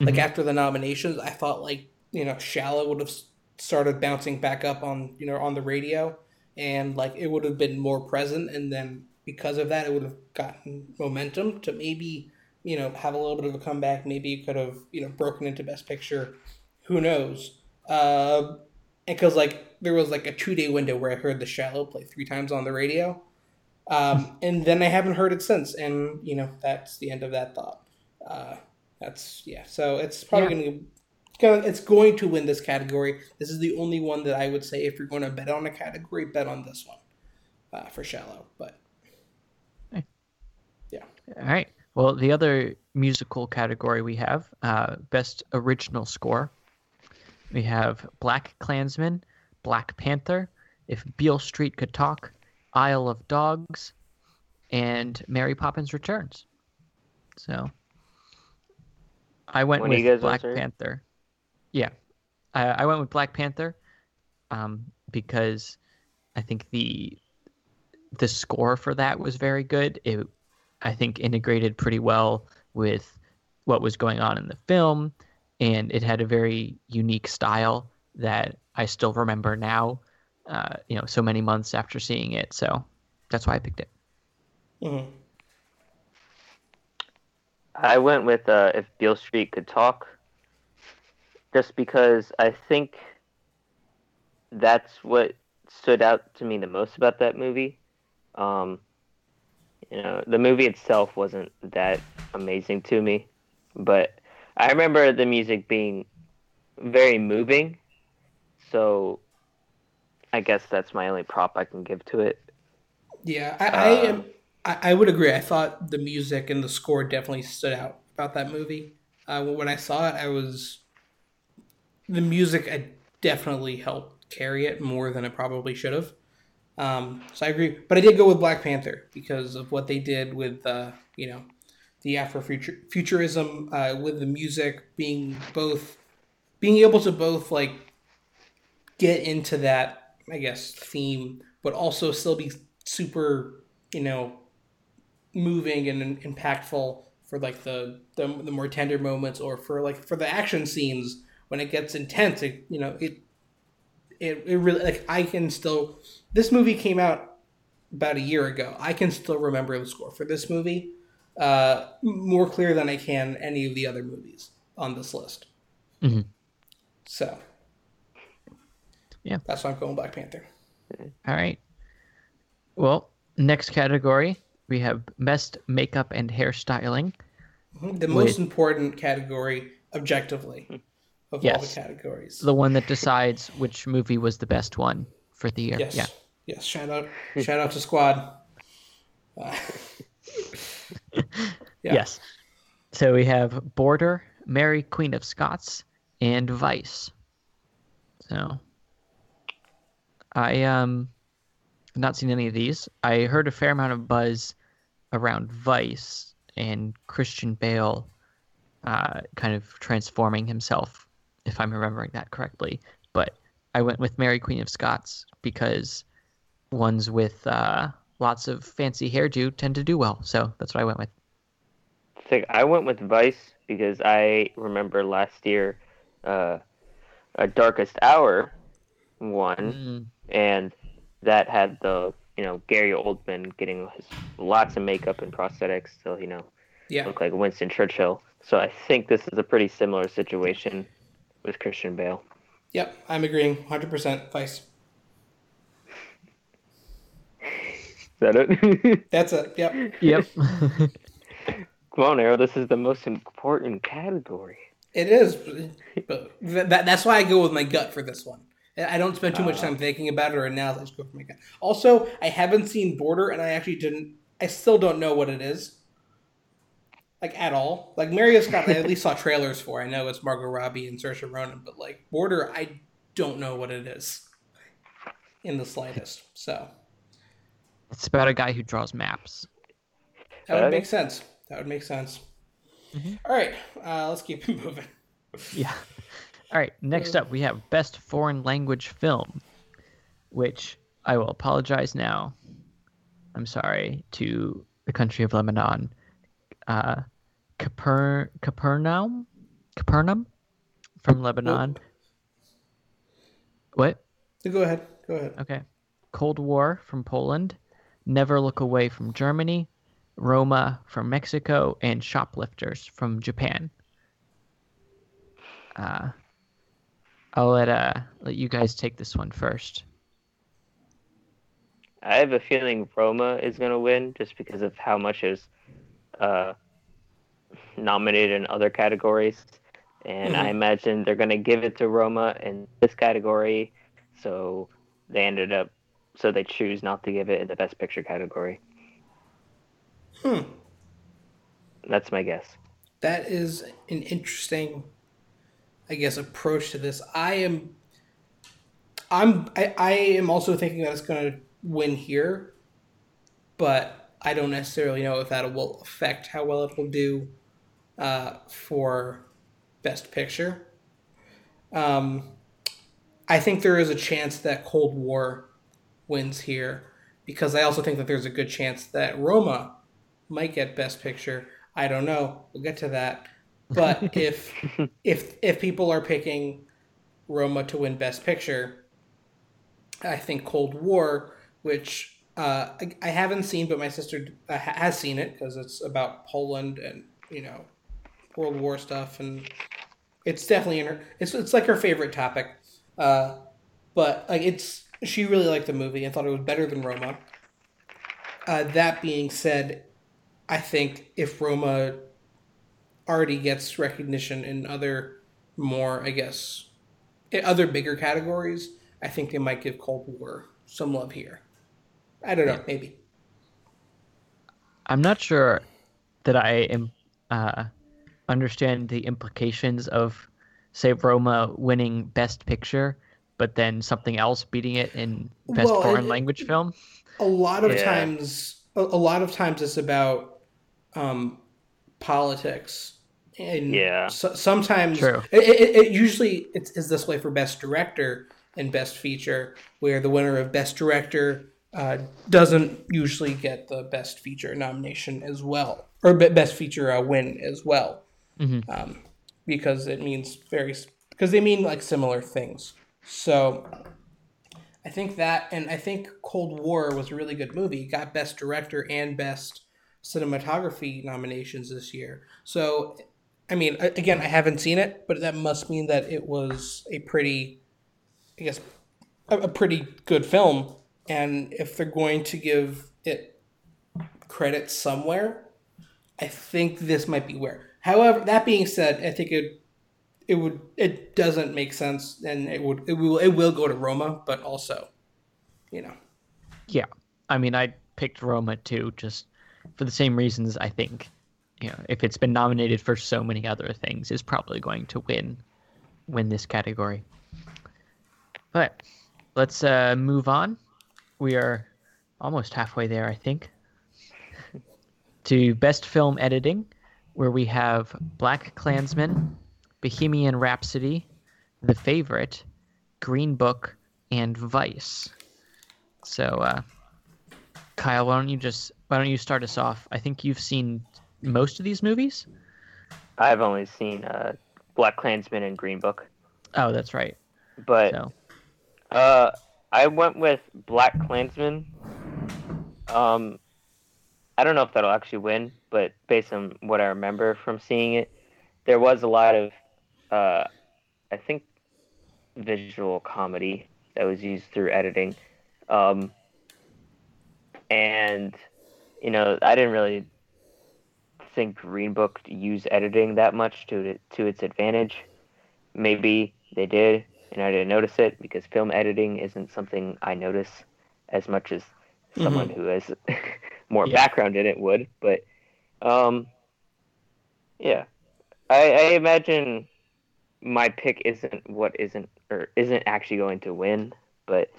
like Mhm. after the nominations. I thought like you know Shallow would have started bouncing back up on you know on the radio, and like it would have been more present, and then because of that, it would have gotten momentum to maybe you know have a little bit of a comeback. Maybe it could have you know broken into Best Picture. Who knows? Uh, and because like there was like a two day window where I heard The Shallow play three times on the radio, um, and then I haven't heard it since. And you know that's the end of that thought. Uh, that's yeah. So it's probably gonna. Gonna, it's going to win this category. This is the only one that I would say if you're going to bet on a category, bet on this one uh, for shallow. But yeah. All right. Well, the other musical category we have uh, best original score. We have BlacKkKlansman, Black Panther, If Beale Street Could Talk, Isle of Dogs, and Mary Poppins Returns. So I went do with Black? Panther. Yeah, I, I went with Black Panther um, because I think the the score for that was very good. It I think integrated pretty well with what was going on in the film, and it had a very unique style that I still remember now. Uh, you know, so many months after seeing it, so that's why I picked it. mhm. I went with uh, if Beale Street could talk, just because I think that's what stood out to me the most about that movie. Um, you know, the movie itself wasn't that amazing to me, but I remember the music being very moving. So, I guess that's my only prop I can give to it. yeah, I, I Uh, am. I, I would agree. I thought the music and the score definitely stood out about that movie. Uh, when I saw it, I was the music. I definitely helped carry it more than it probably should have. Um, so I agree, but I did go with Black Panther because of what they did with uh, you know the Afrofuturism uh, with the music being both being able to both like get into that I guess theme, but also still be super you know moving and impactful for like the, the the more tender moments or for like for the action scenes when it gets intense it you know it it, it really like i can still this movie came out about a year ago i can still remember the score for this movie uh more clear than i can any of the other movies on this list Mm-hmm. so Yeah. that's why i'm going black panther All right. Well, next category we have best makeup and hairstyling. the most important category objectively of all Yes. the categories the one that decides which movie was the best one for the year. Yes. Yeah. Yes. Shout out. shout out to Squad. Uh, Yeah. Yes. So we have Border, Mary Queen of Scots, and Vice. So I um not seen any of these. I heard a fair amount of buzz around Vice and Christian Bale uh, kind of transforming himself, if I'm remembering that correctly. But I went with Mary Queen of Scots because ones with uh, lots of fancy hairdo tend to do well. So that's what I went with. think I went with Vice because I remember last year, uh, a Darkest Hour one, Mm, and that had the you know Gary Oldman getting his lots of makeup and prosthetics to you know yeah. look like Winston Churchill. So I think this is a pretty similar situation with Christian Bale. Yep, I'm agreeing 100%. Vice. Is that it? That's it. Yep. Yep. Come on, Errol. This is the most important category. It is. But that, that's why I go with my gut for this one. I don't spend too much ah. time thinking about it or analysis. I just go for my gut. Also, I haven't seen Border, and I actually didn't. I still don't know what it is. Like at all. Like Mario Scott, I at least saw trailers for. I know it's Margot Robbie and Saoirse Ronan, but like Border, I don't know what it is in the slightest. So it's about a guy who draws maps. that would make sense. That would make sense. All right, uh, let's keep moving. Yeah. All right. Next up, we have Best Foreign Language Film, which I will apologize now. I'm sorry to the country of Lebanon. Uh, Caper- Capernaum? Capernaum from Lebanon. What? Go ahead. Go ahead. Okay. Cold War from Poland. Never Look Away from Germany. Roma from Mexico. And Shoplifters from Japan. Uh, I'll let uh let you guys take this one first. I have a feeling Roma is going to win just because of how much is uh, nominated in other categories. And I Mhm. imagine they're going to give it to Roma in this category. So they ended up, so they choose not to give it in the Best Picture category. Hmm. That's my guess. that is an interesting i guess approach to this i am i'm i, I am also thinking that it's going to win here but i don't necessarily know if that will affect how well it will do uh, for best picture. Um, i think there is a chance that cold war wins here because i also think that there's a good chance that roma might get best picture. I don't know. We'll get to that. But if if if people are picking Roma to win Best Picture, I think Cold War, which uh, I, I haven't seen, but my sister uh, has seen it because it's about Poland and you know World War stuff, and it's definitely in her. It's it's like her favorite topic, uh, but like it's she really liked the movie and thought it was better than Roma. Uh, that being said, I think if Roma already gets recognition in other more, I guess, other bigger categories, I think they might give Cold War some love here. I don't know, maybe. I'm not sure that I am uh, understand the implications of say Roma winning Best Picture, but then something else beating it in Best Well, Foreign it- Language Film. A lot of Yeah. times, a, a lot of times, it's about um, politics, and Yeah. so, sometimes True. It, it, it usually it's, is this way for Best Director and Best Feature, where the winner of Best Director uh, doesn't usually get the Best Feature nomination as well, or Be- Best Feature uh, win as well, Mhm. um, because it means very because they mean like similar things. So I think that, and I think Cold War was a really good movie. It got Best Director and Best Cinematography nominations this year. So, I mean, again, I haven't seen it, but that must mean that it was a pretty, I guess, a pretty good film. And if they're going to give it credit somewhere, I think this might be where. However, that being said, I think it it would it doesn't make sense, and it would it will it will go to Roma, but also, you know, Yeah, I mean, I picked Roma too, just for the same reasons. I think, you know, if it's been nominated for so many other things, is probably going to win win this category. But let's uh, move on. We are almost halfway there, I think. to best film editing, where we have BlacKkKlansman, Bohemian Rhapsody, The Favorite, Green Book, and Vice. So, uh, Kyle, why don't you just why don't you start us off? I think you've seen most of these movies. I've only seen uh, BlacKkKlansman and Green Book, Oh, that's right. but So, Uh, I went with BlacKkKlansman. Um, I don't know if that'll actually win, but based on what I remember from seeing it, there was a lot of, uh, I think, visual comedy that was used through editing. Um, and you know, I didn't really think Green Book used editing that much to to its advantage. Maybe they did, and I didn't notice it because film editing isn't something I notice as much as someone mm-hmm. who has more yeah. background in it would. But um, yeah, I, I imagine my pick isn't what isn't or isn't actually going to win, but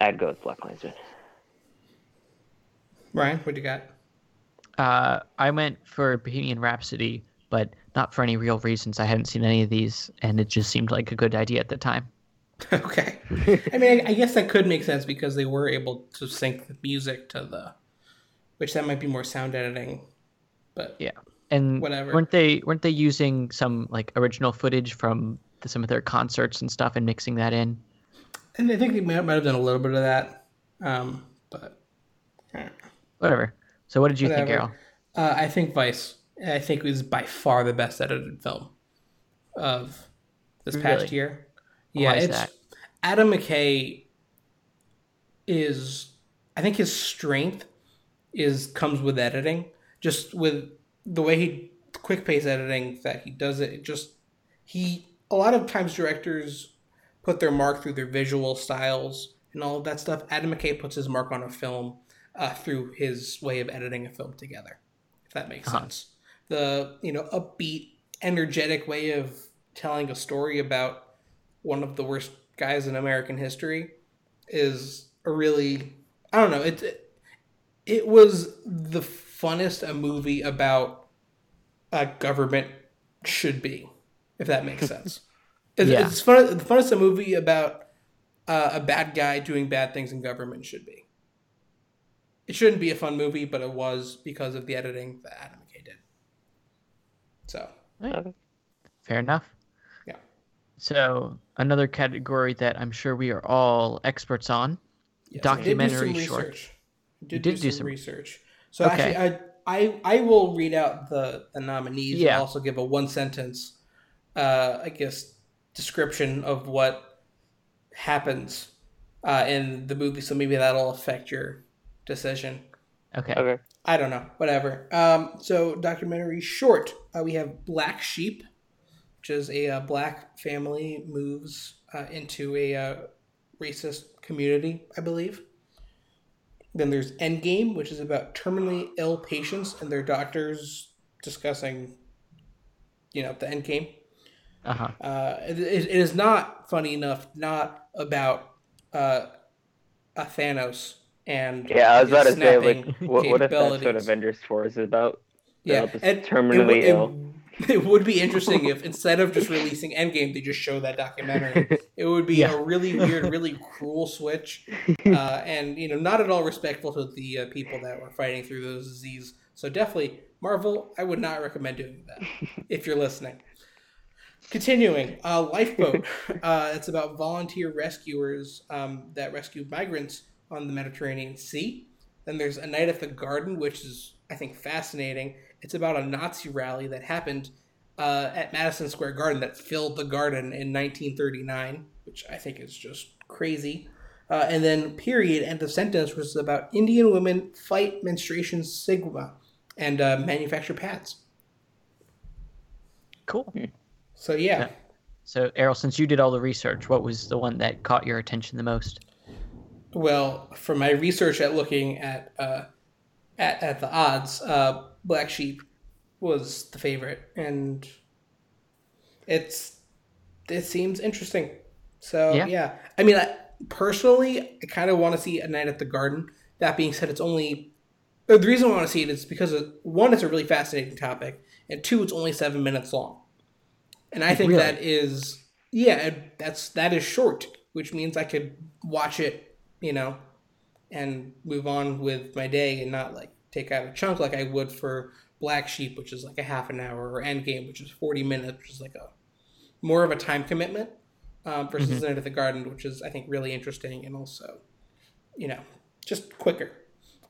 I'd go with BlacKkKlansman. Ryan, what do you got? Uh, I went for Bohemian Rhapsody, but not for any real reasons. I hadn't seen any of these, and it just seemed like a good idea at the time. okay. I mean, I, I, guess that could make sense because they were able to sync the music to the, which that might be more sound editing, but yeah. And whatever. Weren't they weren't they using some like original footage from the, some of their concerts and stuff and mixing that in? And I think they might, might have done a little bit of that, um, but whatever. So, what did you whatever. think, Errol? Uh, I think Vice. I think was by far the best edited film of this really? past year. Yeah, it's that? Adam McKay is I think his strength is comes with editing. Just with the way he quick pace editing that he does it, it just he a lot of times directors put their mark through their visual styles and all of that stuff. Adam McKay puts his mark on a film uh, through his way of editing a film together, if that makes uh-huh. sense. The you know upbeat, energetic way of telling a story about one of the worst guys in American history is a really I don't know it it, it was the funnest a movie about a government should be if that makes sense. It's, yeah. it's fun, the funnest a movie about uh, a bad guy doing bad things in government should be. It shouldn't be a fun movie, but it was because of the editing that Adam Fair enough. Yeah. So another category that I'm sure we are all experts on, yes, documentary short. Did, you did do, do some, some, research. So okay. actually, I, I I will read out the the nominees yeah. and also give a one sentence, uh, I guess, description of what happens uh, in the movie. So maybe that'll affect your decision. Okay. Okay. I don't know. Whatever. Um, so documentary short. Uh, we have Black Sheep, which is a uh, black family moves uh, into a uh, racist community, I believe. Then there's Endgame, which is about terminally ill patients and their doctors discussing, you know, the Endgame. Uh-huh. Uh, it, it is not funny enough, not about uh, a Thanos and yeah, I was about to say like, what, what if that's what Avengers Four is about? Yeah, and terminally it, ill. It, it, would be interesting if instead of just releasing Endgame, they just show that documentary. It would be yeah. a really weird, really cruel switch, uh, and you know, not at all respectful to the uh, people that were fighting through those disease. So definitely, Marvel, I would not recommend doing that if you're listening. Continuing, uh, Lifeboat. Uh, it's about volunteer rescuers um, that rescue migrants on the Mediterranean Sea. Then there's A Night at the Garden, which is, I think, fascinating. It's about a Nazi rally that happened uh, at Madison Square Garden that filled the garden in 1939, which I think is just crazy. Uh, and then Period, End of Sentence, which is about Indian women fight menstruation stigma and uh, manufacture pads. Cool. So, yeah. yeah. So, Errol, since you did all the research, what was the one that caught your attention the most? Well, from my research at looking at uh, at at the odds, uh, Black Sheep was the favorite, and it's it seems interesting. So yeah, yeah. I mean, I, personally, I kind of want to see a night at the Garden. That being said, it's only the reason I want to see it is because of, one, it's a really fascinating topic, and two, it's only seven minutes long, and I think really? that is yeah, that's that is short, which means I could watch it you know, and move on with my day and not like take out a chunk like I would for Black Sheep, which is like a half an hour, or Endgame, which is 40 minutes, which is like a more of a time commitment um, versus mm-hmm. Night of the Garden, which is I think really interesting and also, you know, just quicker.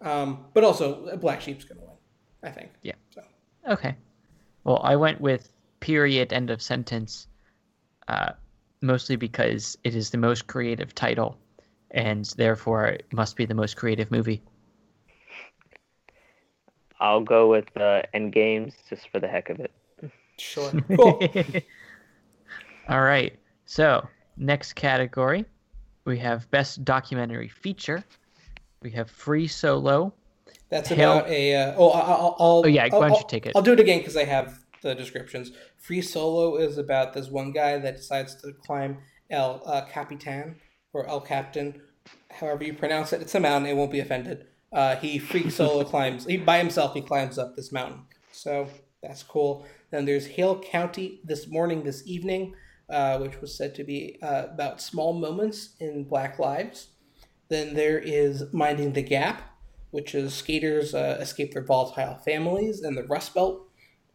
Um, but also, Black Sheep's going to win, I think. Yeah. So. Okay. Well, I went with period, end of sentence. Uh, mostly because it is the most creative title, and therefore it must be the most creative movie. I'll go with uh, Endgames just for the heck of it. Sure. Cool. All right. So next category, we have best documentary feature. We have Free Solo. That's Hail- about a. Uh, oh, I'll, I'll, I'll. Oh, yeah, why I'll, don't you take it? I'll do it again because I have the descriptions. Free Solo is about this one guy that decides to climb El uh, Capitan or El Captain, however you pronounce it. It's a mountain. It won't be offended. Uh, he free solo climbs. He by himself. He climbs up this mountain. So that's cool. Then there's Hale County this morning, this evening, uh, which was said to be uh, about small moments in Black lives. Then there is Minding the Gap, which is skaters uh, escape their volatile families in the Rust Belt.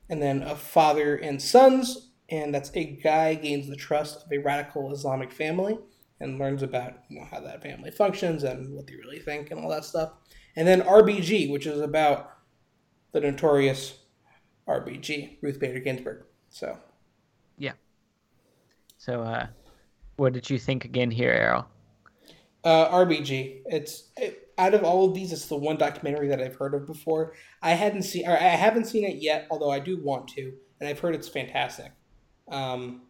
And then a father and sons, and that's a guy gains the trust of a radical Islamic family and learns about you know how that family functions and what they really think and all that stuff. And then RBG, which is about the notorious RBG, Ruth Bader Ginsburg. So yeah. So, uh, what did you think again here, Errol? Uh, RBG. It's it, out of all of these, it's the one documentary that I've heard of before. I hadn't seen, or I haven't seen it yet, although I do want to, and I've heard it's fantastic. Um,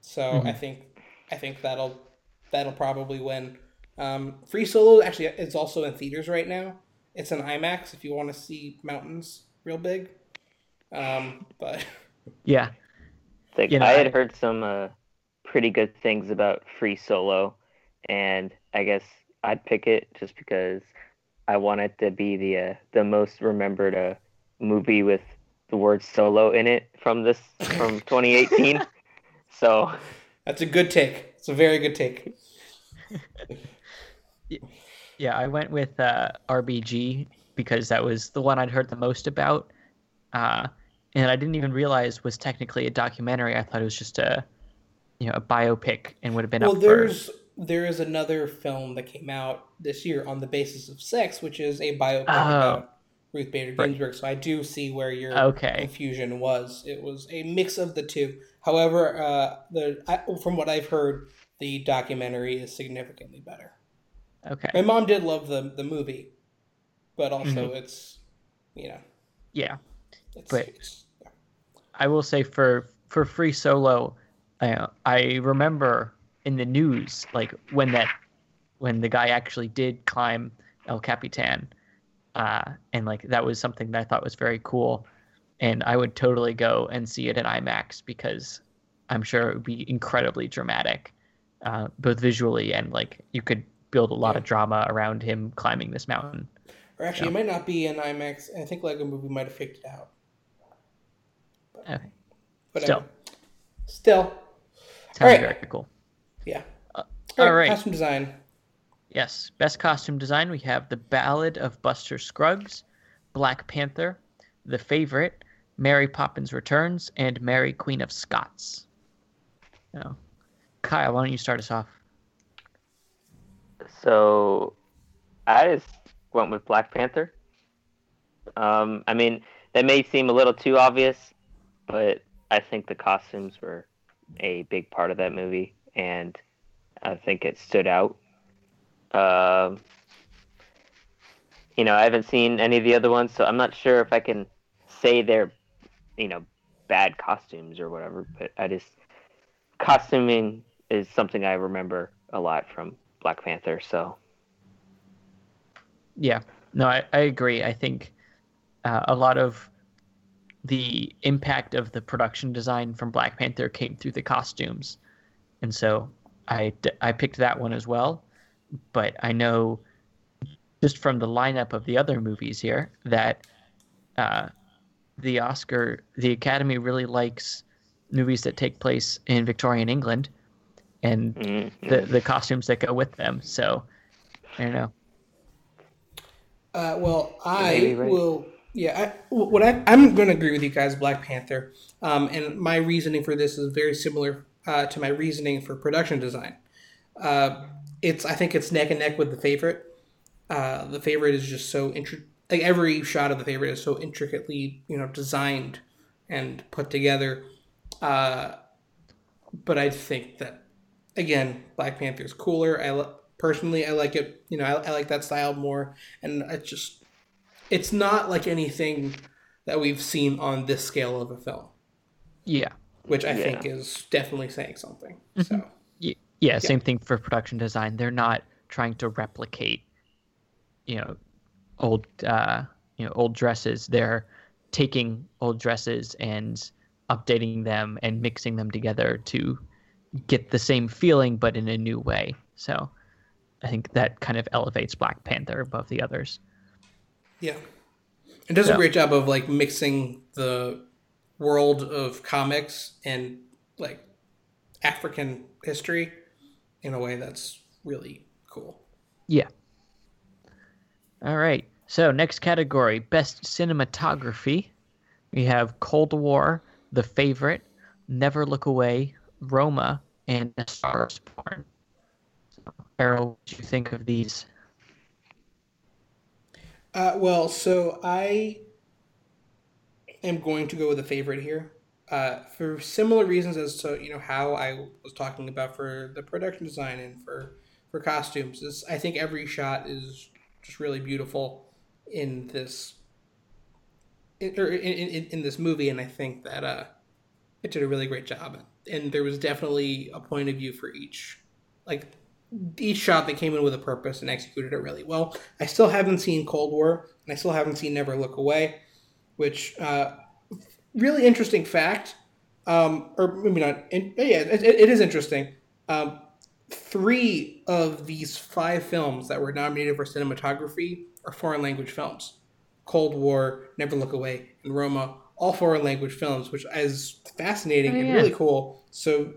so Mhm. I think I think that'll that'll probably win. Um, Free Solo actually it's also in theaters right now. It's an IMAX if you want to see mountains real big. Um, but Yeah. Like You know, I I- had heard some uh, pretty good things about Free Solo, and I guess I'd pick it just because I want it to be the uh, the most remembered uh, movie with the word solo in it from this from 2018. so that's a good take. It's a very good take. Yeah, I went with uh, RBG because that was the one I'd heard the most about, uh, and I didn't even realize was technically a documentary. I thought it was just a, you know, a biopic and would have been well up for. there's there is another film that came out this year on the basis of sex which is a biopic Oh. about ruth bader Right. ginsburg so i do see where your Okay. confusion was it was a mix of the two however uh, the I, from what i've heard the documentary is significantly better Okay. my mom did love the the movie but also Mm-hmm. it's you know Yeah. it's, But- it's I will say for for free solo, I I remember in the news like when that when the guy actually did climb El Capitan, uh, and like that was something that I thought was very cool, and I would totally go and see it in IMAX because I'm sure it would be incredibly dramatic, uh, both visually and like you could build a lot of drama around him climbing this mountain. or actually it might not be in imax i think lego movie might have faked it out Okay. Whatever. Still, still sounds Alright. very cool. yeah Uh, all right, all right. costume design Yes, best costume design. We have The Ballad of Buster Scruggs, Black Panther, The Favorite, Mary Poppins Returns, and Mary Queen of Scots. Now, Kyle, why don't you start us off? So I just went with Black Panther. Um, I mean, that may seem a little too obvious, but I think the costumes were a big part of that movie, and I think it stood out. Um, you know, I haven't seen any of the other ones, so I'm not sure if I can say they're, you know, bad costumes or whatever. But I just costuming is something I remember a lot from Black Panther. So Yeah, no, I, I agree. I think uh, a lot of the impact of the production design from Black Panther came through the costumes. And so I I picked that one as well. But I know just from the lineup of the other movies here that uh, the Oscar, the Academy really likes movies that take place in Victorian England and mm, the, the costumes that go with them. So I don't know. Uh, well, I right. will. Yeah, I, what I, I'm going to agree with you guys, Black Panther. Um, and my reasoning for this is very similar uh, to my reasoning for production design. Uh, it's I think it's neck and neck with the favorite. Uh, the favorite is just so intri- like every shot of the favorite is so intricately you know designed and put together. Uh, but I think that again, Black Panther is cooler. I li- personally, I like it. You know, I, I like that style more, and it's just, it's not like anything that we've seen on this scale of a film, Yeah. which I Yeah. think is definitely saying something. So Y- yeah, same thing for production design. They're not trying to replicate, you know, old uh, you know old dresses. They're taking old dresses and updating them and mixing them together to get the same feeling, but in a new way. So, I think that kind of elevates Black Panther above the others. yeah, it does Yeah. a great job of like mixing the world of comics and like African history in a way that's really cool. Yeah. All right. So next category, best cinematography. We have Cold War, The Favorite, Never Look Away, Roma, and A Star is Born. Errol, what do you think of these? Uh, well, so I am going to go with a favorite here. Uh, for similar reasons as to you know how I was talking about for the production design and for for costumes. Is I think every shot is just really beautiful in this in, or in, in, in this movie, and I think that uh, it did a really great job. And there was definitely a point of view for each, like each shot that came in with a purpose and executed it really well. I still haven't seen Cold War, and I still haven't seen Never Look Away, which uh, really interesting fact, um, or maybe not. Yeah, it, it is interesting. Um, three of these five films that were nominated for cinematography are foreign language films. Cold War, Never Look Away, and Roma, all foreign language films, which is fascinating Oh, and really cool. So,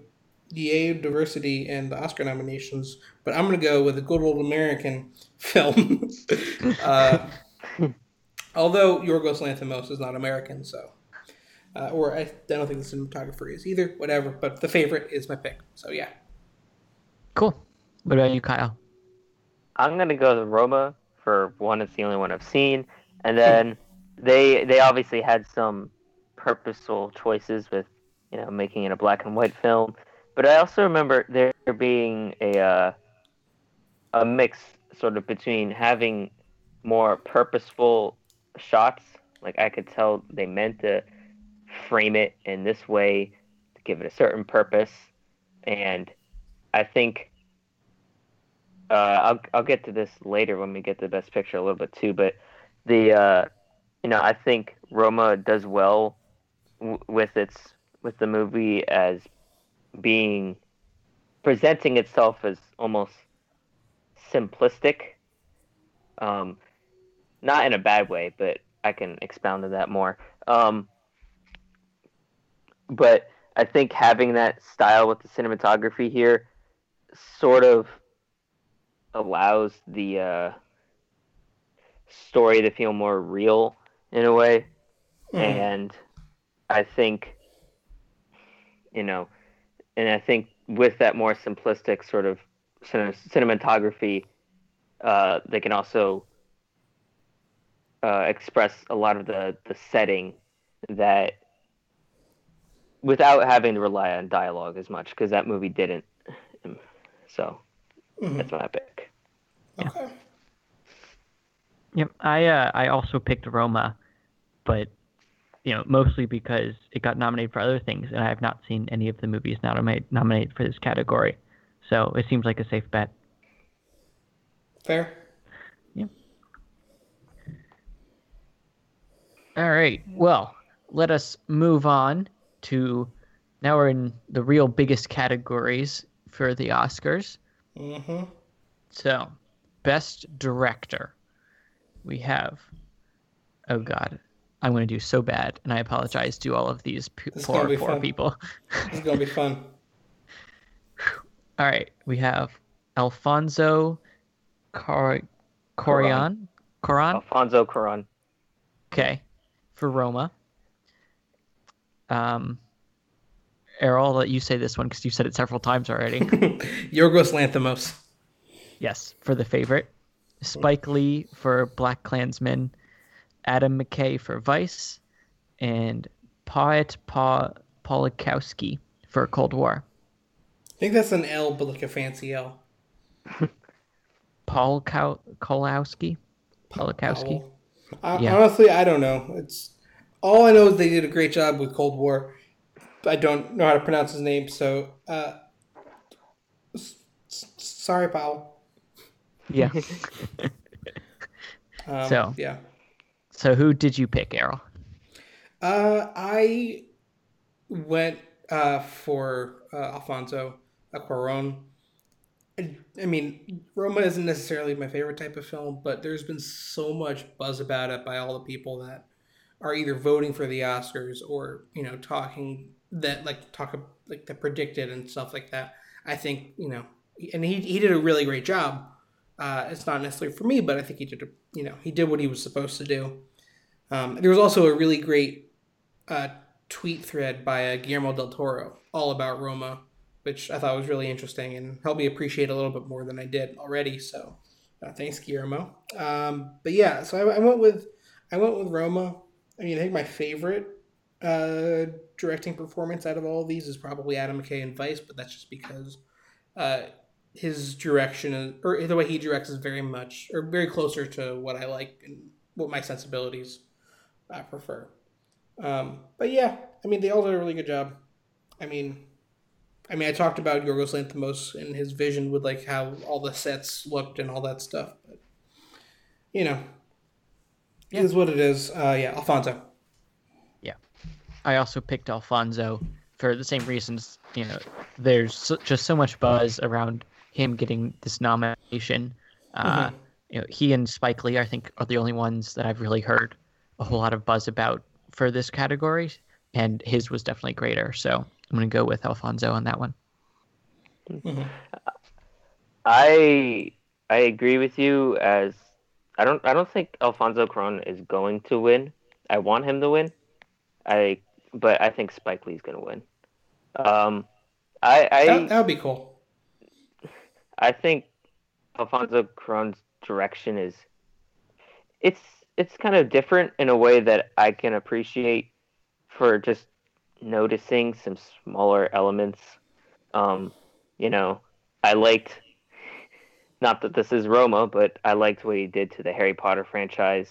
yay diversity and the Oscar nominations, but I'm going to go with a good old American film. uh, although Yorgos Lanthimos is not American, so. Uh, or I, I don't think the cinematographer is either. Whatever, but the favorite is my pick. So yeah. Cool. What about you, Kyle? I'm gonna go to Roma for one. It's the only one I've seen, and then they they obviously had some purposeful choices with you know making it a black and white film, but I also remember there being a uh, a mix sort of between having more purposeful shots. Like I could tell they meant to frame it in this way to give it a certain purpose, and I think uh, I'll I'll get to this later when we get to the best picture a little bit too. But the uh, you know I think Roma does well w- with its with the movie as being presenting itself as almost simplistic, um, not in a bad way, but I can expound on that more. Um, but I think having that style with the cinematography here sort of allows the uh, story to feel more real in a way. And I think, you know, and I think with that more simplistic sort of cin- cinematography, uh, they can also uh, express a lot of the, the setting that without having to rely on dialogue as much because that movie didn't. So that's my pick. Okay. Yep. I uh, I also picked Roma, but you know mostly because it got nominated for other things, and I have not seen any of the movies nominated nominated for this category. So it seems like a safe bet. Fair. Yeah. All right. Well, let us move on to now we're in the real biggest categories for the Oscars. Mm-hmm. So, best director. We have Oh god. I'm going to do so bad and I apologize to all of these p- poor poor fun. people. This is gonna be fun. All right, we have Alfonso Car- Corian. Coran? Alfonso Cuarón. Okay, for Roma. Um, Errol, I'll let you say this one because you said it several times already. Yorgos Lanthimos. Yes, for the favorite. Spike Lee for BlacKkKlansman. Adam McKay for Vice. And Poet Pa Polakowski for Cold War. I think that's an L, but like a fancy L. Paul Kow- Kolowski? Polakowski? I, Yeah. Honestly, I don't know. It's all I know is they did a great job with Cold War. I don't know how to pronounce his name, so uh, s- s- sorry, Powell. Yeah. Um, So. yeah, so who did you pick, Errol? uh, I went uh, for uh, Alfonso Cuarón. I, I mean, Roma isn't necessarily my favorite type of film, but there's been so much buzz about it by all the people that are either voting for the Oscars or you know talking that like talk like that predicted and stuff like that. I think you know, and he he did a really great job. Uh, it's not necessarily for me, but I think he did you know he did what he was supposed to do. Um, there was also a really great uh, tweet thread by uh, Guillermo del Toro all about Roma, which I thought was really interesting and helped me appreciate a little bit more than I did already. So uh, thanks, Guillermo. Um, but yeah, so I, I went with I went with Roma. I mean, I think my favorite uh, directing performance out of all of these is probably Adam McKay and Vice, but that's just because uh, his direction is, or the way he directs is very much or very closer to what I like and what my sensibilities I prefer. Um, but yeah, I mean, they all did a really good job. I mean, I mean, I talked about Yorgos Lanthimos and his vision with like how all the sets looked and all that stuff, but you know, yeah. it is what it is. Uh, yeah, Alfonso. Yeah, I also picked Alfonso for the same reasons. You know, there's just so much buzz around him getting this nomination. Uh, You know, he and Spike Lee, I think, are the only ones that I've really heard a whole lot of buzz about for this category, and his was definitely greater. So I'm going to go with Alfonso on that one. I I agree with you as I don't I don't think Alfonso Cuarón is going to win. I want him to win. I but I think Spike Lee's going to win. Um I I That, that would be cool. I think Alfonso Cuarón's direction is it's it's kind of different in a way that I can appreciate for just noticing some smaller elements. Um, you know, I liked not that this is Roma, but I liked what he did to the Harry Potter franchise.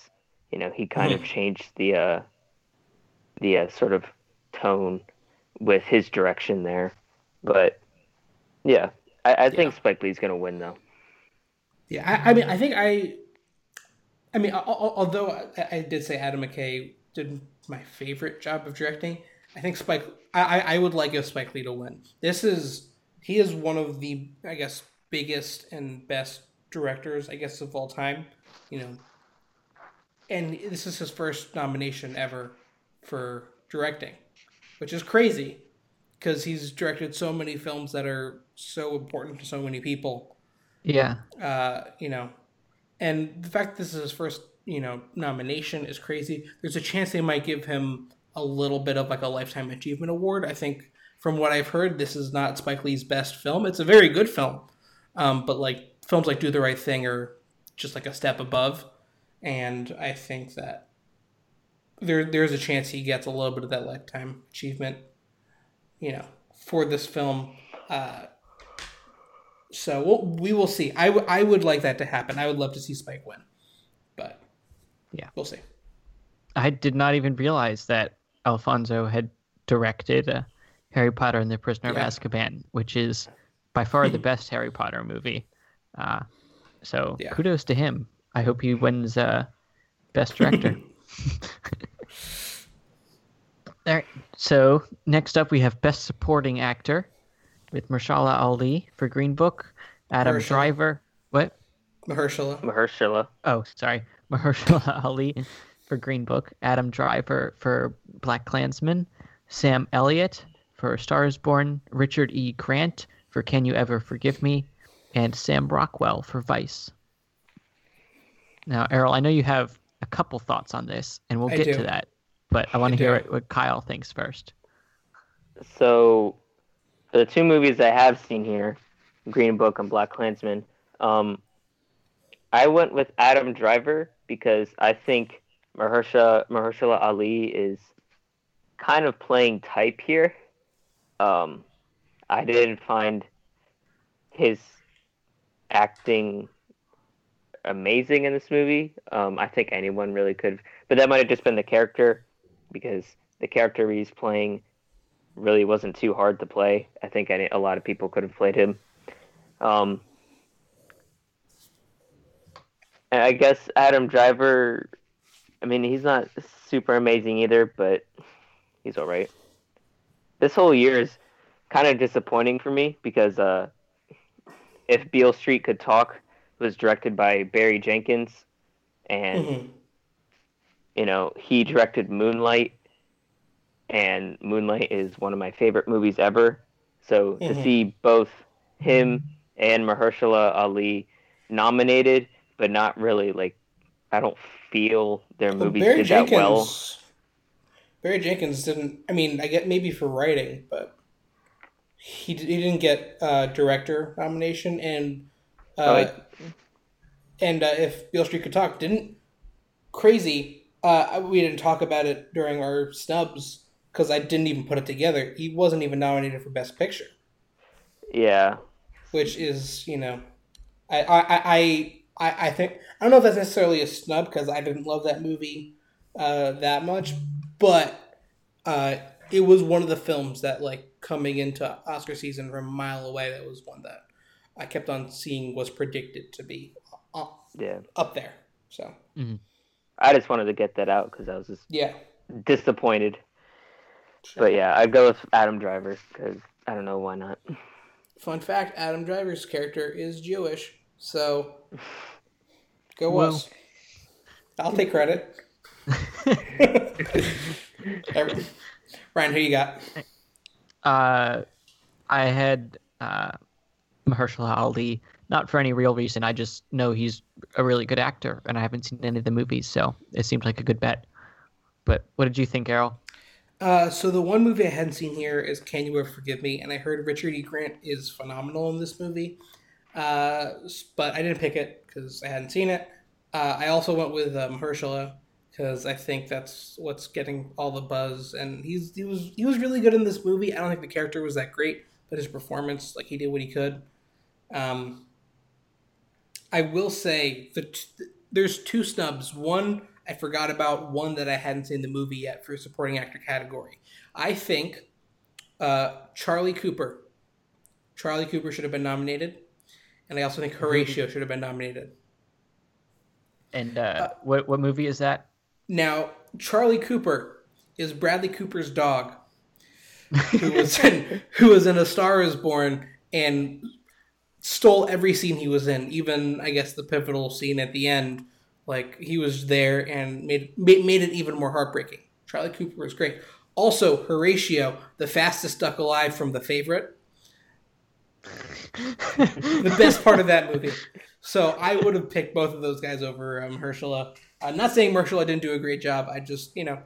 You know, he kind of changed the uh, the uh, sort of tone with his direction there. But yeah, I, I think Yeah. Spike Lee's gonna win though. Yeah, I, I mean, I think I, I mean, al- al- although I, I did say Adam McKay did my favorite job of directing, I think Spike. I, I I would like if Spike Lee to win. This is he is one of the I guess biggest and best directors I guess of all time. You know, and this is his first nomination ever for directing, which is crazy because he's directed so many films that are so important to so many people Yeah. uh, you know, and the fact that this is his first, you know, nomination is crazy. There's a chance they might give him a little bit of like a lifetime achievement award. I think from what I've heard, this is not Spike Lee's best film. It's a very good film, um, but like films like Do the Right Thing are just like a step above, and I think that there there's a chance he gets a little bit of that lifetime achievement, you know, for this film. Uh, so we'll, we will see. I, w- I would like that to happen. I would love to see Spike win, but Yeah. we'll see. I did not even realize that Alfonso had directed uh, Harry Potter and the Prisoner Yeah. of Azkaban, which is by far the best Harry Potter movie. Uh, so Yeah. kudos to him. I hope he wins uh, Best Director. All right. So next up, we have Best Supporting Actor with Marshala Ali for Green Book, Adam Mahershala. Driver. What? Mahershala. Mahershala. Oh, sorry. Mahershala Ali for Green Book, Adam Driver for BlacKkKlansman, Sam Elliott for Stars Born, Richard E. Grant for Can You Ever Forgive Me, and Sam Rockwell for Vice. Now, Errol, I know you have a couple thoughts on this, and we'll I get do. to that, but I want to hear what, what Kyle thinks first. So, for the two movies I have seen here, Green Book and BlacKkKlansman, um, I went with Adam Driver because I think Mahershala, Mahershala Ali is kind of playing type here. Um, I didn't find his acting amazing in this movie. Um, I think anyone really could, but that might have just been the character because the character he's playing really wasn't too hard to play. I think a lot of people could have played him. Um, I guess Adam Driver. I mean, he's not super amazing either, but he's all right. This whole year is kind of disappointing for me because uh, if Beale Street Could Talk was directed by Barry Jenkins, and Mhm. You know he directed Moonlight, and Moonlight is one of my favorite movies ever. So to Mhm. see both him and Mahershala Ali nominated, but not really like I don't feel their Well, movies Barry did Jenkins. that well. Barry Jenkins didn't. I mean, I get maybe for writing, but he he didn't get uh, director nomination, and uh, Oh, wait. and uh, if Beale Street could talk, didn't crazy. Uh, we didn't talk about it during our snubs because I didn't even put it together. He wasn't even nominated for Best Picture, Yeah, which is you know, I I I. I I, I think I don't know if that's necessarily a snub because I didn't love that movie uh, that much, but uh, it was one of the films that like coming into Oscar season from a mile away. That was one that I kept on seeing was predicted to be uh, yeah. up there. So I just wanted to get that out because I was just yeah, disappointed. But yeah, I'd go with Adam Driver because I don't know why not. fun fact: Adam Driver's character is Jewish, so go Well. us. I'll take credit. Ryan, who you got? Uh, I had uh, Mahershala Ali, not for any real reason. I just know he's a really good actor, and I haven't seen any of the movies, so it seemed like a good bet. But what did you think, Errol? Uh, so the one movie I hadn't seen here is Can You Ever Forgive Me, and I heard Richard E. Grant is phenomenal in this movie, uh, but I didn't pick it because I hadn't seen it. Uh, I also went with um, Mahershala because I think that's what's getting all the buzz, and he's he was he was really good in this movie. I don't think the character was that great, but his performance, like he did what he could. Um, I will say that there's two snubs. One I forgot about, one that I hadn't seen the movie yet for supporting actor category. I think uh, Charlie Cooper. Charlie Cooper should have been nominated, and I also think Horatio should have been nominated. And uh, what what movie is that? Now, Charlie Cooper is Bradley Cooper's dog, who was in who was in A Star Is Born and stole every scene he was in, even I guess the pivotal scene at the end. Like he was there and made made, it even more heartbreaking. Charlie Cooper was great. Also, Horatio, the fastest duck alive from The Favorite, the best part of that movie. So I would have picked both of those guys over um, Herschela. I'm not saying Herschela didn't do a great job. I just, you know,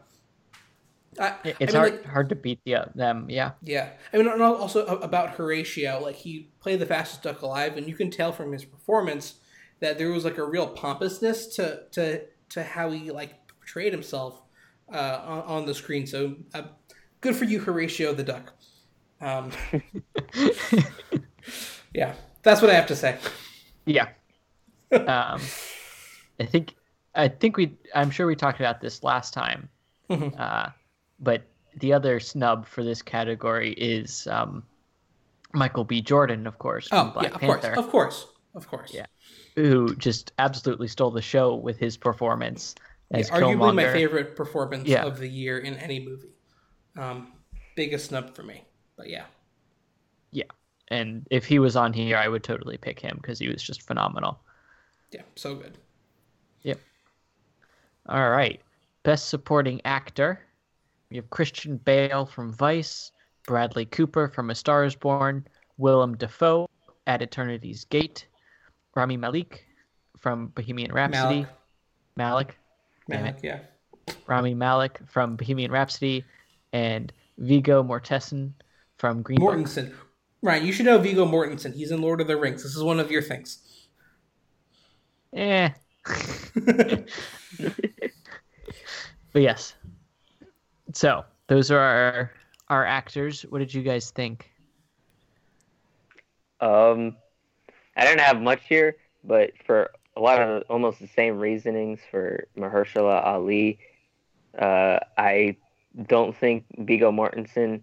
I, It's I mean, hard like, hard to beat the, uh, them. Yeah. yeah. I mean, and also about Horatio, like he played the fastest duck alive, and you can tell from his performance that there was like a real pompousness to to to how he like portrayed himself uh, on, on the screen. So uh, good for you, Horatio the duck. Um, yeah, that's what I have to say. Yeah. um, I think I think we I'm sure we talked about this last time. Mhm. Uh, but the other snub for this category is um, Michael B. Jordan, of course, Oh Black yeah, of Panther, course, of course, of course. Yeah. who just absolutely stole the show with his performance as arguably my favorite performance Yeah. of the year in any movie. Um, biggest snub for me, but yeah. Yeah, and if he was on here, I would totally pick him because he was just phenomenal. Yeah, so good. Yep. All right. Best supporting actor. We have Christian Bale from Vice, Bradley Cooper from A Star is Born, Willem Dafoe at Eternity's Gate, Rami Malik from Bohemian Rhapsody, Malik. Malik, Malik, yeah. Rami Malik from Bohemian Rhapsody, and Viggo Mortensen from Green Book. Mortensen. Right, you should know Viggo Mortensen. He's in Lord of the Rings. This is one of your things. Eh. but yes. So those are our our actors. What did you guys think? Um, I didn't have much here, but for a lot of almost the same reasonings for Mahershala Ali, uh, I don't think Viggo Mortensen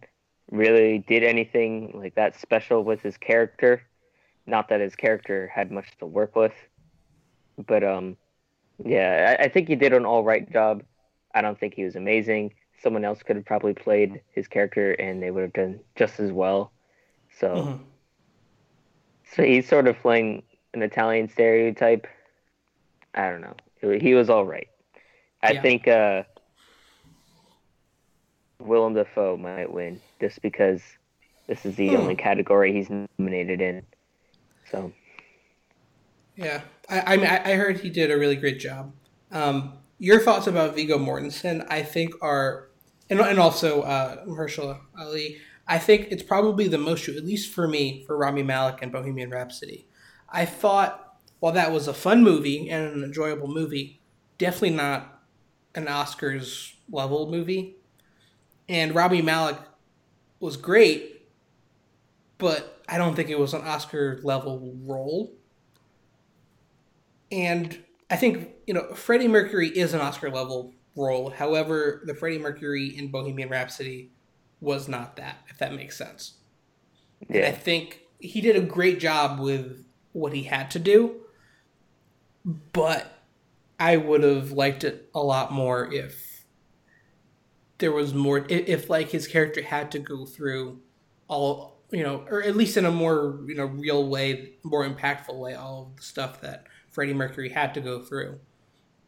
really did anything like that special with his character. Not that his character had much to work with, but um, yeah, I, I think he did an all right job. I don't think he was amazing. Someone else could have probably played his character, and they would have done just as well. So, Mhm. so he's sort of playing an Italian stereotype. I don't know. He- He was all right. I Yeah. think uh, Willem Dafoe might win just because this is the Hmm. only category he's nominated in. So Yeah, I, I mean, I I heard he did a really great job. Um, your thoughts about Viggo Mortensen, I think, are, and, and also uh, Mahershala Ali. I think it's probably the most at least for me, for Rami Malek and Bohemian Rhapsody. I thought while that was a fun movie and an enjoyable movie, definitely not an Oscars level movie. And Rami Malek was great, but I don't think it was an Oscar level role. And I think, you know, Freddie Mercury is an Oscar level role. However, the Freddie Mercury in Bohemian Rhapsody was not that, if that makes sense. And I think he did a great job with what he had to do, but I would have liked it a lot more if there was more. If, if like his character had to go through all, you know, or at least in a more you know real way, more impactful way, all of the stuff that Freddie Mercury had to go through.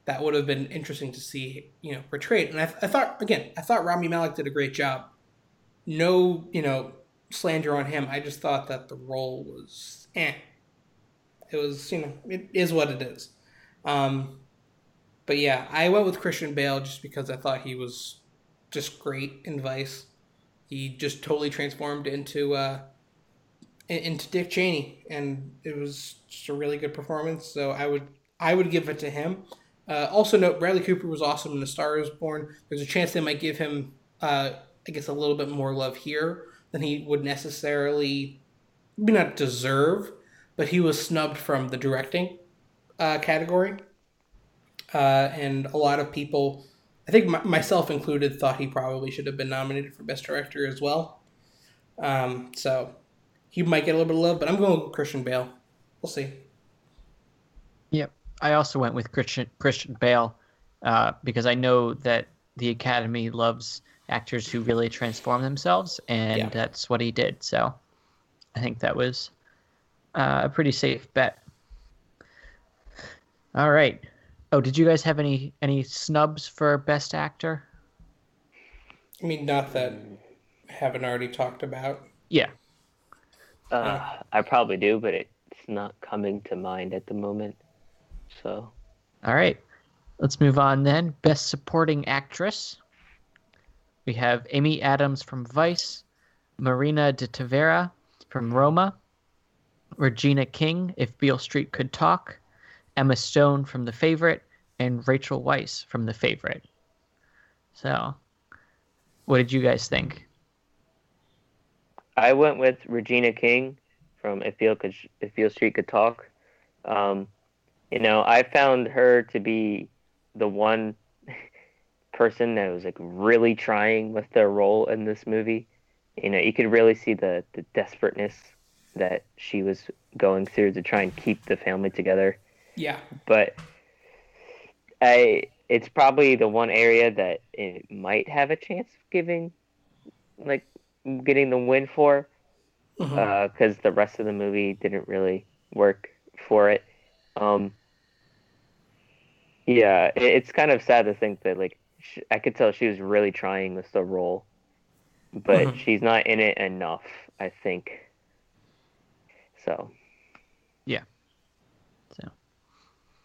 That would have been interesting to see, you know, portrayed. And I, I thought, again, I thought Rami Malek did a great job. No, you know, slander on him. I just thought that the role was eh. It was, you know, it is what it is. Um, but yeah, I went with Christian Bale just because I thought he was just great in Vice. He just totally transformed into uh, into Dick Cheney, and it was just a really good performance. So I would I would give it to him. Uh, also note Bradley Cooper was awesome in The Star Is Born. There's a chance they might give him, uh, I guess, a little bit more love here than he would necessarily, maybe not deserve, but he was snubbed from the directing uh, category, uh, and a lot of people, I think my, myself included, thought he probably should have been nominated for Best Director as well. Um, so he might get a little bit of love, but I'm going with Christian Bale. We'll see. Yep. I also went with Christian Christian Bale uh, because I know that the Academy loves actors who really transform themselves, and Yeah. that's what he did. So I think that was uh, a pretty safe bet. All right. Oh, did you guys have any any snubs for Best Actor? I mean, not that I haven't already talked about. Yeah. uh, I probably do, but it's not coming to mind at the moment. So All right. Let's move on then. Best Supporting Actress. We have Amy Adams from Vice, Marina de Tavira from Roma, Regina King, If Beale Street Could Talk, Emma Stone from The Favorite, and Rachel Weisz from The Favorite. So, what did you guys think? I went with Regina King from If Beale, Could, if Beale Street Could Talk. Um, you know, I found her to be the one person that was like really trying with their role in this movie. You know, you could really see the, the desperateness that she was going through to try and keep the family together. Yeah. But I, it's probably the one area that it might have a chance of giving, like, getting the win for mm-hmm. uh, because the rest of the movie didn't really work for it. Um, yeah, it, it's kind of sad to think that like sh I could tell she was really trying with the role, but Mhm. she's not in it enough. I think. So Yeah. So,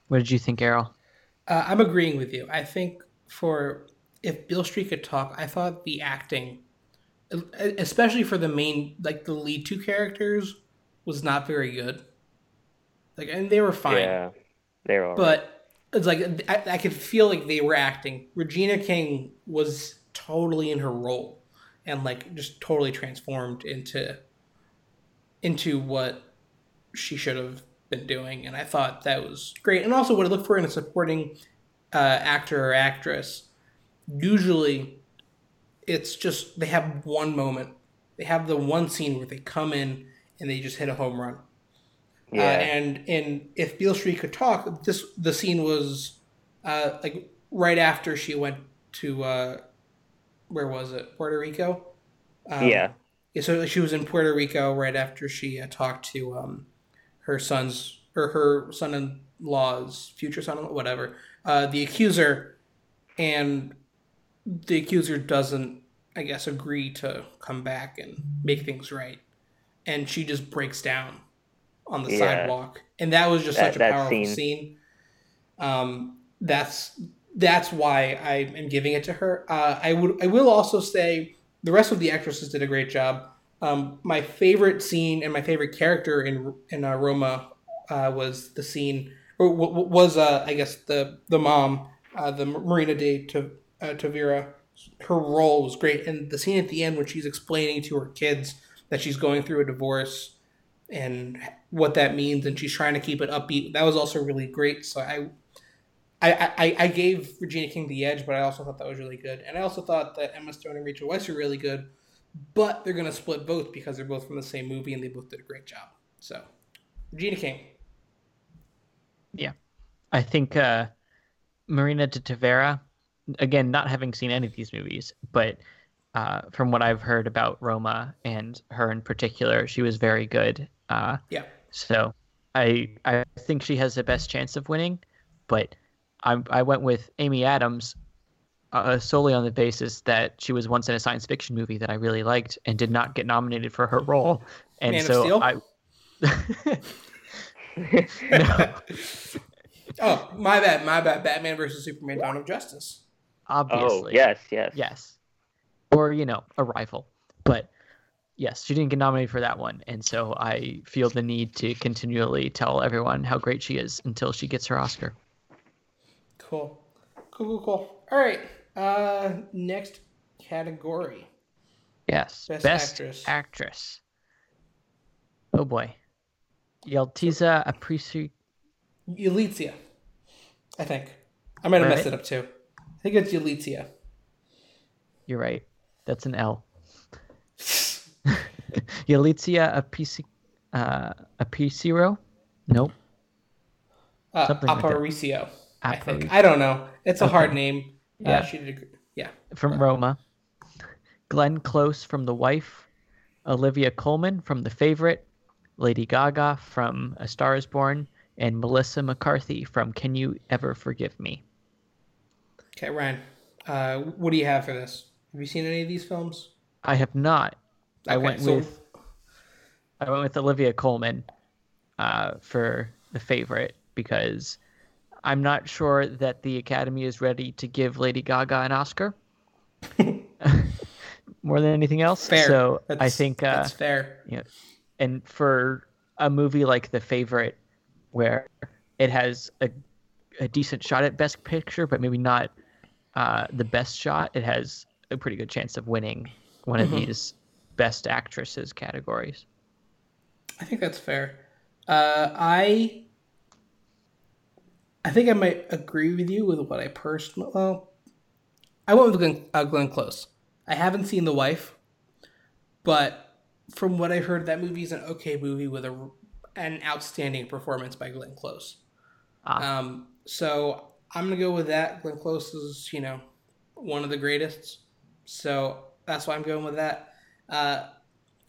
What did you think, Errol? Uh, I'm agreeing with you. I think for if Beale Street could talk, I thought the acting, especially for the main, like the lead two characters, was not very good. Like, and they were fine, yeah, all right. but it's like I, I could feel like they were acting. Regina King was totally in her role, and like just totally transformed into into what she should have been doing, and I thought that was great. And also, what I look for in a supporting uh, actor or actress, usually it's just they have one moment, they have the one scene where they come in and they just hit a home run. Yeah. Uh, and and if Beale Street could talk, this the scene was uh, like right after she went to uh, where was it Puerto Rico? Um, yeah. yeah, so she was in Puerto Rico right after she uh, talked to um, her son's or her son-in-law's future son, whatever, uh, the accuser, and the accuser doesn't, I guess, agree to come back and make things right, and she just breaks down on the Yeah. sidewalk, and that was just That- such a powerful scene. scene. Um, that's that's why I am giving it to her. Uh, I would I will also say the rest of the actresses did a great job. Um, my favorite scene and my favorite character in in uh, Roma uh, was the scene or w- was uh, I guess the the mom, uh, the Marina de to uh, Tavira. Her role was great, and the scene at the end when she's explaining to her kids that she's going through a divorce and what that means, and she's trying to keep it upbeat. That was also really great. So I I, I, I gave Regina King the edge, but I also thought that was really good. And I also thought that Emma Stone and Rachel Weisz were really good, but they're going to split both because they're both from the same movie and they both did a great job. So, Regina King. Yeah, I think uh, Marina de Tavira, again, not having seen any of these movies, but uh, from what I've heard about Roma and her in particular, she was very good. Uh, Yeah. So I I think she has the best chance of winning, but I I went with Amy Adams uh, solely on the basis that she was once in a science fiction movie that I really liked and did not get nominated for her role, and Man of so Steel? I. no, Oh, my bad, my bad. Batman versus Superman Dawn of Justice. oh, obviously. yes, yes. Yes. Or, you know, Arrival. But yes, she didn't get nominated for that one. And so I feel the need to continually tell everyone how great she is until she gets her Oscar. Cool. Cool, cool, cool. All right. Uh, next category. Yes. Best Best, actress. actress. Oh boy. Yeltiza Aparicio. Yalitza, I think. I might have messed it up too. I think it's Yalitza. You're right. That's an L. Yelitsia Apisi, uh, Apiciro? Nope. Uh, Something like that. I think. Aparicio. I don't know. It's a hard name. Yeah. Yeah. Uh, she did a, yeah. from Roma, Glenn Close from The Wife, Olivia Colman from The Favorite, Lady Gaga from A Star Is Born, and Melissa McCarthy from Can You Ever Forgive Me? Okay, Ryan. Uh, what do you have for this? Have you seen any of these films? I have not. I Okay, went so- with I went with Olivia Colman uh, for The Favorite because I'm not sure that the Academy is ready to give Lady Gaga an Oscar. More than anything else. Fair. So I think uh, that's fair. you know, and for a movie like The Favorite, where it has a, a decent shot at Best Picture, but maybe not uh, the best shot, it has a pretty good chance of winning one of these Best Actresses categories. I think that's fair. Uh, I I think I might agree with you with what I personally. Well, I went with Glenn, uh, Glenn Close. I haven't seen The Wife, but from what I heard, that movie is an okay movie with a an outstanding performance by Glenn Close. Ah. Um, so I'm gonna go with that. Glenn Close is, you know, one of the greatest. So that's why I'm going with that. Uh,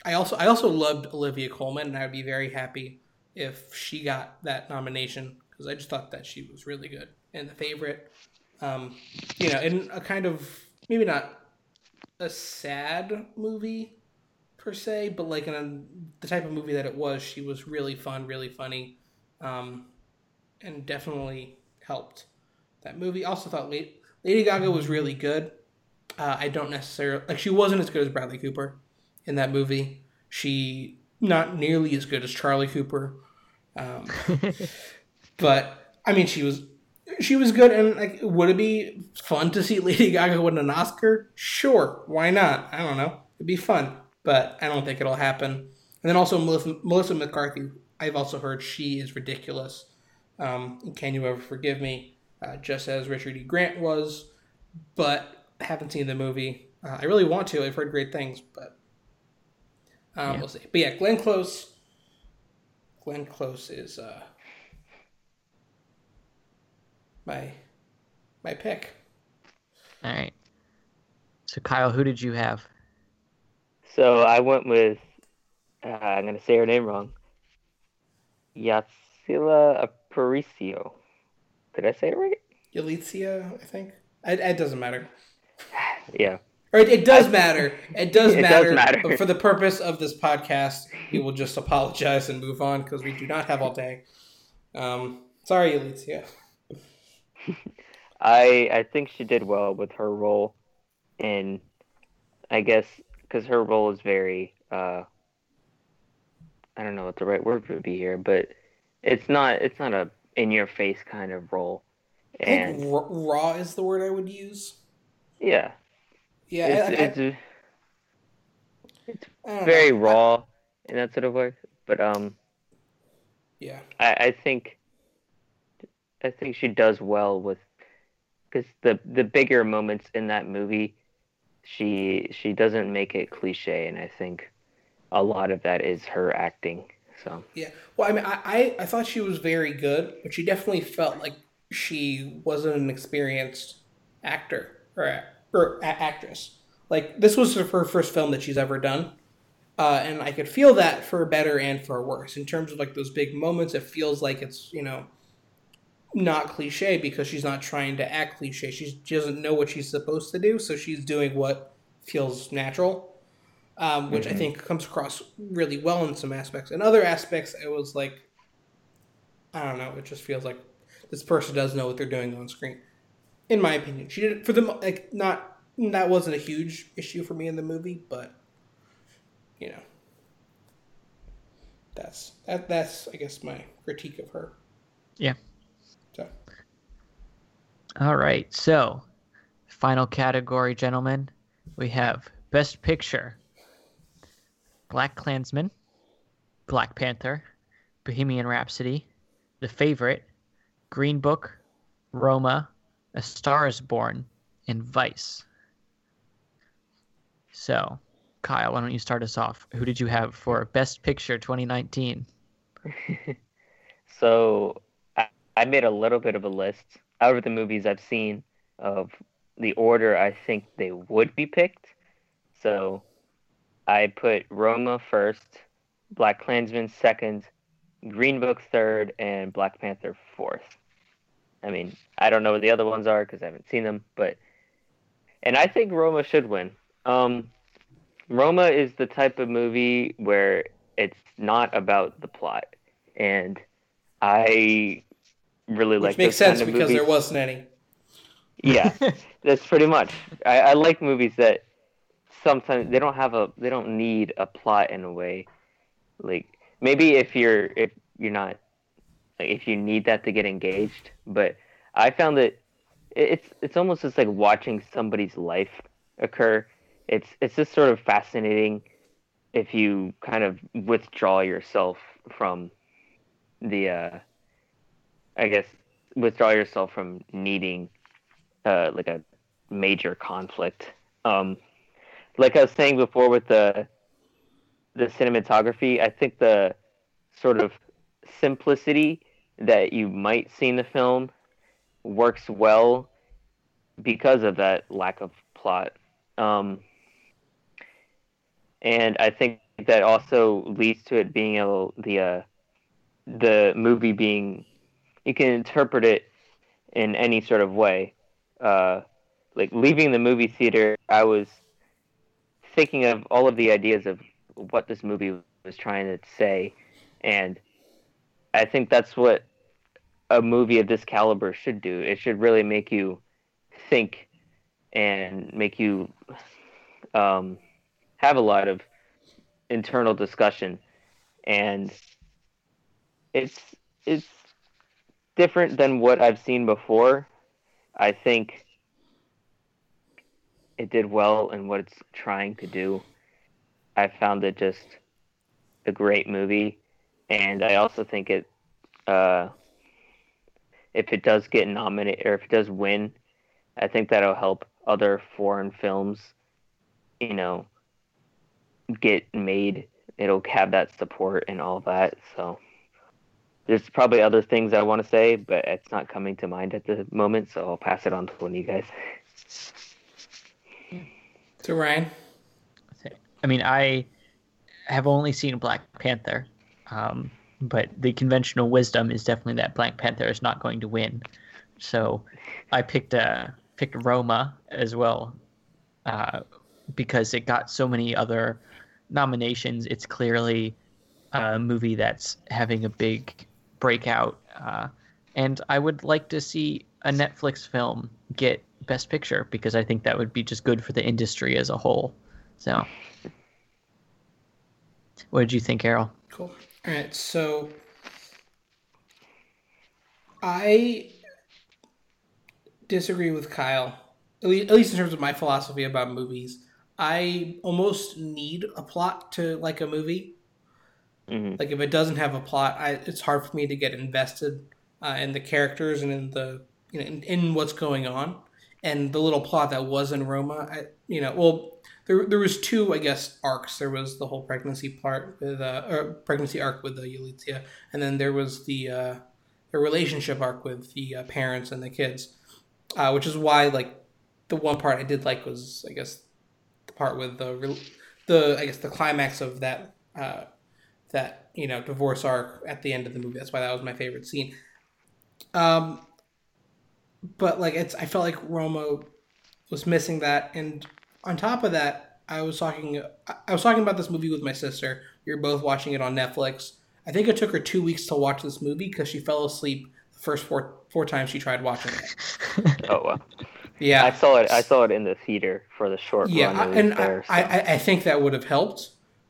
I also I also loved Olivia Colman, and I would be very happy if she got that nomination because I just thought that she was really good and the favorite. Um, you know, in a kind of maybe not a sad movie per se, but like in a, the type of movie that it was, she was really fun, really funny, um, and definitely helped that movie. Also thought Lady, Lady Gaga was really good. Uh, I don't necessarily like she wasn't as good as Bradley Cooper in that movie. She not nearly as good as Charlie Cooper, um, but I mean she was she was good. And like, would it be fun to see Lady Gaga win an Oscar? Sure, why not? I don't know. It'd be fun, but I don't think it'll happen. And then also Melissa, Melissa McCarthy. I've also heard she is ridiculous. Um, Can you ever forgive me? Uh, just as Richard E. Grant was, but haven't seen the movie. Uh, I really want to. I've heard great things, but um, Yeah. we'll see. But yeah, Glenn Close. Glenn Close is uh, my my pick. All right. So Kyle, who did you have? So I went with, uh, I'm going to say her name wrong. Yatsila Aparicio. Did I say it right? Yalitza, I think. It, it doesn't matter. Yeah. Or it, it does matter. It does It does matter. matter. But for the purpose of this podcast, we will just apologize and move on because we do not have all day. Um, sorry, Alicia. I I think she did well with her role, and I guess because her role is very uh, I don't know what the right word would be here, but it's not it's not a in your face kind of role, I think and raw is the word I would use. yeah, Yeah, it's I- I- it's, don't know. very raw in that sort of way. But um, Yeah, I, I think I think she does well with because the the bigger moments in that movie, she she doesn't make it cliche, and I think a lot of that is her acting. So yeah. Well, I mean, I, I, I thought she was very good, but she definitely felt like she wasn't an experienced actor or a- or a- actress. Like this was her first film that she's ever done, uh, and I could feel that for better and for worse. In terms of like those big moments, it feels like it's you know not cliche because she's not trying to act cliche. She's, she doesn't know what she's supposed to do, so she's doing what feels natural, um, which I think comes across really well in some aspects. In other aspects, it was like I don't know. It just feels like this person does know what they're doing on screen. In my opinion, she did for the like not that wasn't a huge issue for me in the movie, but you know, that's that that's I guess my critique of her. Yeah. So All right. So, final category, gentlemen. We have Best Picture BlacKkKlansman, Black Panther, Bohemian Rhapsody, The Favorite, Green Book, Roma, A Star is Born, and Vice. So, Kyle, why don't you start us off? Who did you have for Best Picture 2019? so I, I made a little bit of a list out of the movies I've seen of the order I think they would be picked. So I put Roma first, BlacKkKlansman second, Green Book third, and Black Panther fourth. I mean, I don't know what the other ones are because I haven't seen them, but and I think Roma should win. Um, Roma is the type of movie where it's not about the plot, and I really like which makes those kind sense of because movies. there wasn't any. Yeah, that's pretty much. I, I like movies that sometimes they don't have a they don't need a plot in a way. Like maybe if you're if you're not if you need that to get engaged, but I found that it's it's almost just like watching somebody's life occur. It's it's just sort of fascinating if you kind of withdraw yourself from the uh I guess withdraw yourself from needing uh, like a major conflict. Um, like I was saying before with the the cinematography, I think the sort of simplicity that you might see in the film works well because of that lack of plot. Um, and I think that also leads to it being able the uh, the movie being you can interpret it in any sort of way uh, like leaving the movie theater, I was thinking of all of the ideas of what this movie was trying to say, and I think that's what a movie of this caliber should do. It should really make you think and make you um, have a lot of internal discussion, and it's it's different than what I've seen before. I think it did well in what it's trying to do. I found it just a great movie, and I also think it, uh, if it does get nominated or if it does win, I think that'll help other foreign films, you know, get made. It'll have that support and all that. So there's probably other things I want to say, but it's not coming to mind at the moment. So I'll pass it on to one of you guys. So Ryan, I mean, I have only seen Black Panther, um, but the conventional wisdom is definitely that Black Panther is not going to win. So I picked uh, picked Roma as well uh, because it got so many other nominations. It's clearly a movie that's having a big breakout, uh, and I would like to see a Netflix film get Best Picture because I think that would be just good for the industry as a whole. So, what did you think, Carol? Cool. All right, so I disagree with Kyle, at least, in terms of my philosophy about movies. I almost need a plot to like a movie. Mhm. Like if it doesn't have a plot, I, it's hard for me to get invested uh, in the characters and in the you know in, in what's going on. And the little plot that was in Roma, I, you know, well, there there was two, I guess, arcs. There was the whole pregnancy part with uh, or pregnancy arc with the Yulitia, and then there was the uh, the relationship arc with the uh, parents and the kids, uh, which is why like the one part I did like was I guess the part with the the I guess the climax of that uh, that you know divorce arc at the end of the movie. That's why that was my favorite scene. Um, but like it's I felt like Roma was missing that, and on top of that, I was talking I- I was talking about this movie with my sister. We were both watching it on Netflix. I think it took her two weeks to watch this movie because she fell asleep the first four four times she tried watching it. Oh well, Yeah, I saw it. I saw it in the theater for the short yeah, run. I- and there, I, so. I, I think that would have helped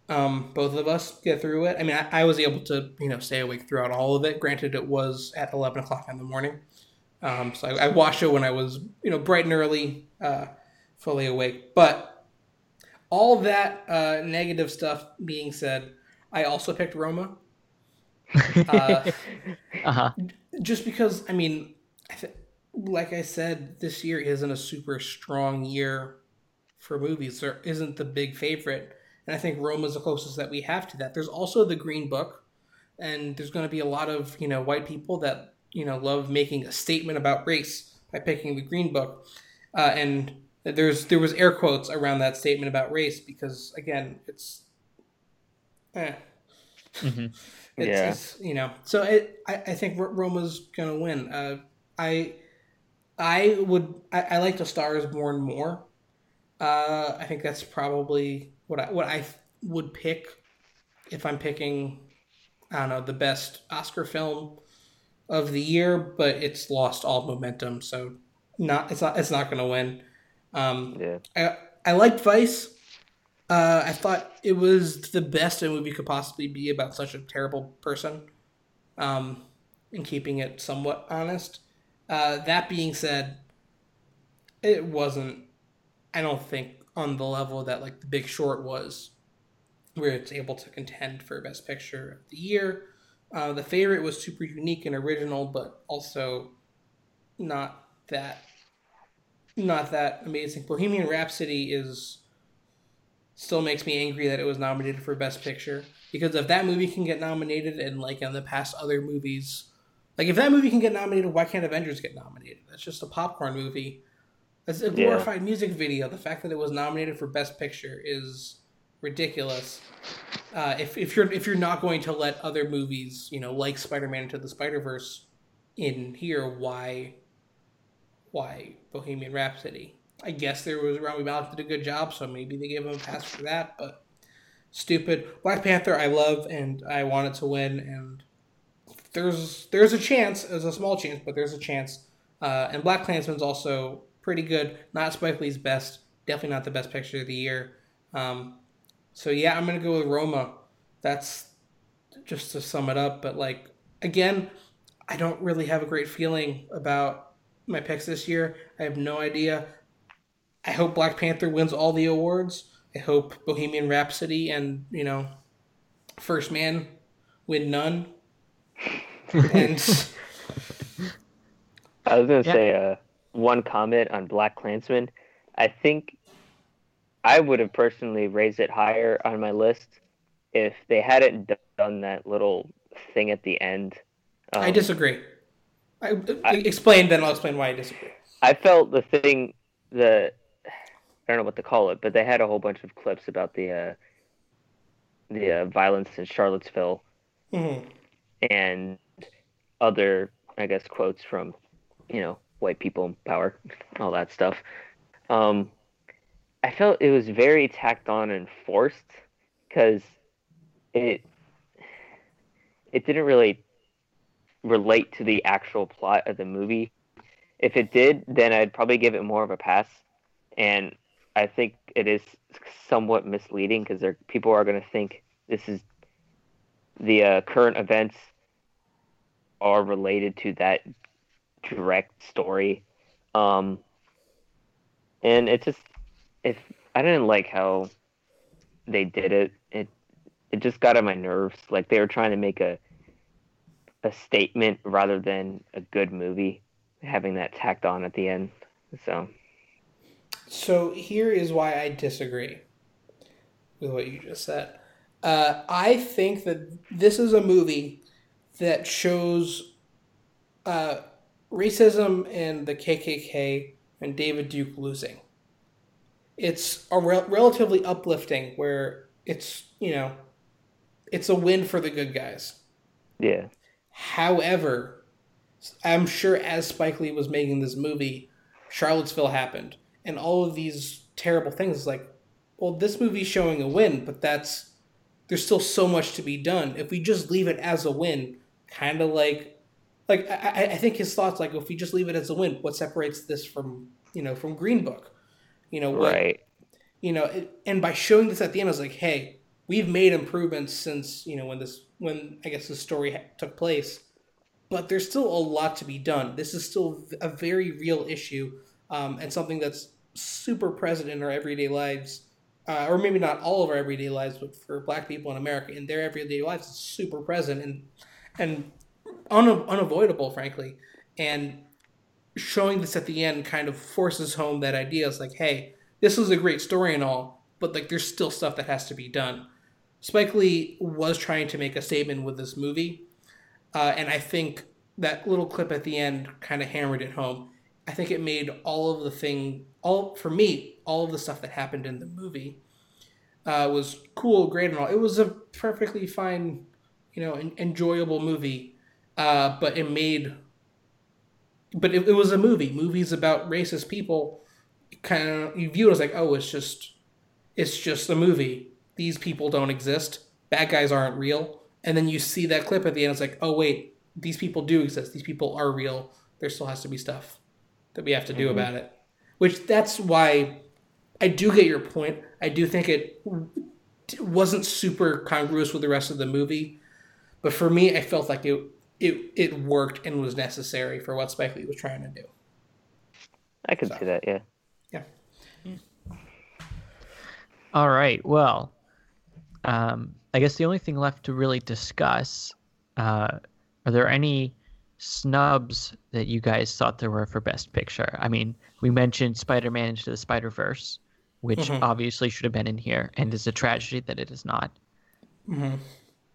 um, both of us get through it. I mean, I, I was able to you know stay awake throughout all of it. Granted, it was at eleven o'clock in the morning, um, so I, I watched it when I was you know bright and early, uh, fully awake. But all that uh, negative stuff being said, I also picked Roma. Uh, Uh huh. just because I mean, I th- like I said, this year isn't a super strong year for movies. There isn't the big favorite, and I think Roma's the closest that we have to that. There's also the Green Book, and there's going to be a lot of you know white people that you know love making a statement about race by picking the Green Book, uh, and there's there was air quotes around that statement about race because again, it's. Eh. hmm It's, Yeah. it's, you know, so it, I, I think Ro- Roma's gonna win. Uh, I, I would, I, I like the Stars Born more. Uh, I think that's probably what I what I would pick if I'm picking. I don't know the best Oscar film of the year, but it's lost all momentum, so not it's not it's not gonna win. Um, yeah. I I liked Vice. Uh, I thought it was the best a movie could possibly be about such a terrible person, um, and keeping it somewhat honest. Uh, that being said, it wasn't. I don't think on the level that like The Big Short was, where it's able to contend for Best Picture of the year. Uh, the favorite was super unique and original, but also not that not that amazing. Bohemian Rhapsody is still makes me angry that it was nominated for Best Picture because if that movie can get nominated and like in the past other movies, like if that movie can get nominated, why can't Avengers get nominated? That's just a popcorn movie. That's a Yeah. glorified music video. The fact that it was nominated for Best Picture is ridiculous. Uh, if, if you're if you're not going to let other movies, you know, like Spider-Man Into the Spider-Verse, in here, why why Bohemian Rhapsody? I guess there was Rami Malek did a good job, so maybe they gave him a pass for that. But stupid Black Panther, I love and I want it to win. And there's there's a chance, there's a small chance, but there's a chance. Uh, and BlacKkKlansman's also pretty good. Not Spike Lee's best, definitely not the best picture of the year. Um, so yeah, I'm gonna go with Roma. That's just to sum it up. But like again, I don't really have a great feeling about my picks this year. I have no idea. I hope Black Panther wins all the awards. I hope Bohemian Rhapsody and you know First Man win none. and I was gonna Yeah. say uh, one comment on BlacKkKlansman. I think I would have personally raised it higher on my list if they hadn't done that little thing at the end. I Um, disagree. I, I- explain, then I'll explain why I disagree. I felt the thing the I don't know what to call it, but they had a whole bunch of clips about the uh, the uh, violence in Charlottesville hmm and other, I guess, quotes from, you know, white people in power, all that stuff. Um, I felt it was very tacked on and forced because it it didn't really relate to the actual plot of the movie. If it did, then I'd probably give it more of a pass. And I think it is somewhat misleading because people are going to think this is the uh, current events are related to that direct story. Um, and it just, if I didn't like how they did it, it it just got on my nerves. Like they were trying to make a a statement rather than a good movie, having that tacked on at the end. So So here is why I disagree with what you just said. Uh, I think that this is a movie that shows uh, racism and the KKK and David Duke losing. It's a rel- relatively uplifting where it's, you know, it's a win for the good guys. yeah, However, I'm sure as Spike Lee was making this movie, Charlottesville happened, and all of these terrible things. It's Like, well, this movie's showing a win, but that's there's still so much to be done. If we just leave it as a win, kind of like, like I, I- I think his thoughts like if we just leave it as a win, what separates this from you know from Green Book, you know what right. you know it, and by showing this at the end i was like hey we've made improvements since you know when this when i guess the story took place but there's still a lot to be done. This is still a very real issue um, and something that's super present in our everyday lives uh, or maybe not all of our everyday lives but for black people in america in their everyday lives it's super present and and un- unavoidable frankly. And showing this at the end kind of forces home that idea. It's like hey this was a great story and all, but like there's still stuff that has to be done. Spike Lee was trying to make a statement with this movie, uh, and I think that little clip at the end kind of hammered it home. I think it made all of the thing, all for me, all of the stuff that happened in the movie uh, was cool, great, and all. It was a perfectly fine, you know, en- enjoyable movie, uh, but it made, but it, it was a movie. Movies about racist people kind of you view it as like oh it's just it's just a movie these people don't exist bad guys aren't real and then you see that clip at the end it's like oh wait these people do exist these people are real there still has to be stuff that we have to do mm-hmm. about it which that's why i do get your point i do think it wasn't super congruous with the rest of the movie but for me i felt like it it, it worked and was necessary for what spike lee was trying to do I could So. see that. Yeah. Yeah. All right. Well, um, I guess the only thing left to really discuss uh, are there any snubs that you guys thought there were for Best Picture? I mean, we mentioned Spider Man Into the Spider Verse, which Mhm. obviously should have been in here, and it's a tragedy that it is not. mm-hmm.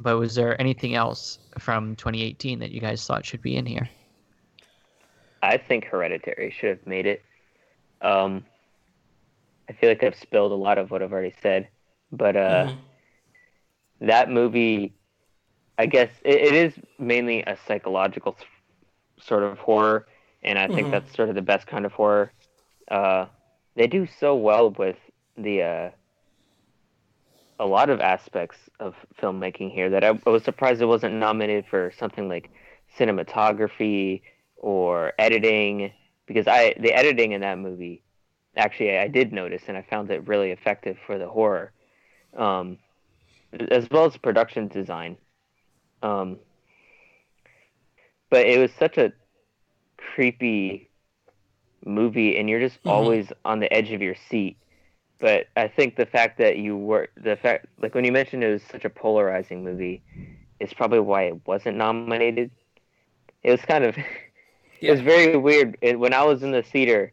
But was there anything else from 2018 that you guys thought should be in here? I think Hereditary should have made it. Um, I feel like I've spilled a lot of what I've already said, but uh, Mhm. That movie, I guess it, it is mainly a psychological sort of horror, and I think Mhm. that's sort of the best kind of horror. Uh, they do so well with the uh, a lot of aspects of filmmaking here that I, I was surprised it wasn't nominated for something like cinematography or editing because I the editing in that movie actually I did notice and I found it really effective for the horror, um, as well as production design. Um, but it was such a creepy movie, and you're just Mhm. always on the edge of your seat. But I think the fact that you were the fact like when you mentioned it was such a polarizing movie, is probably why it wasn't nominated. It was kind of it was very weird. It, when I was in the theater,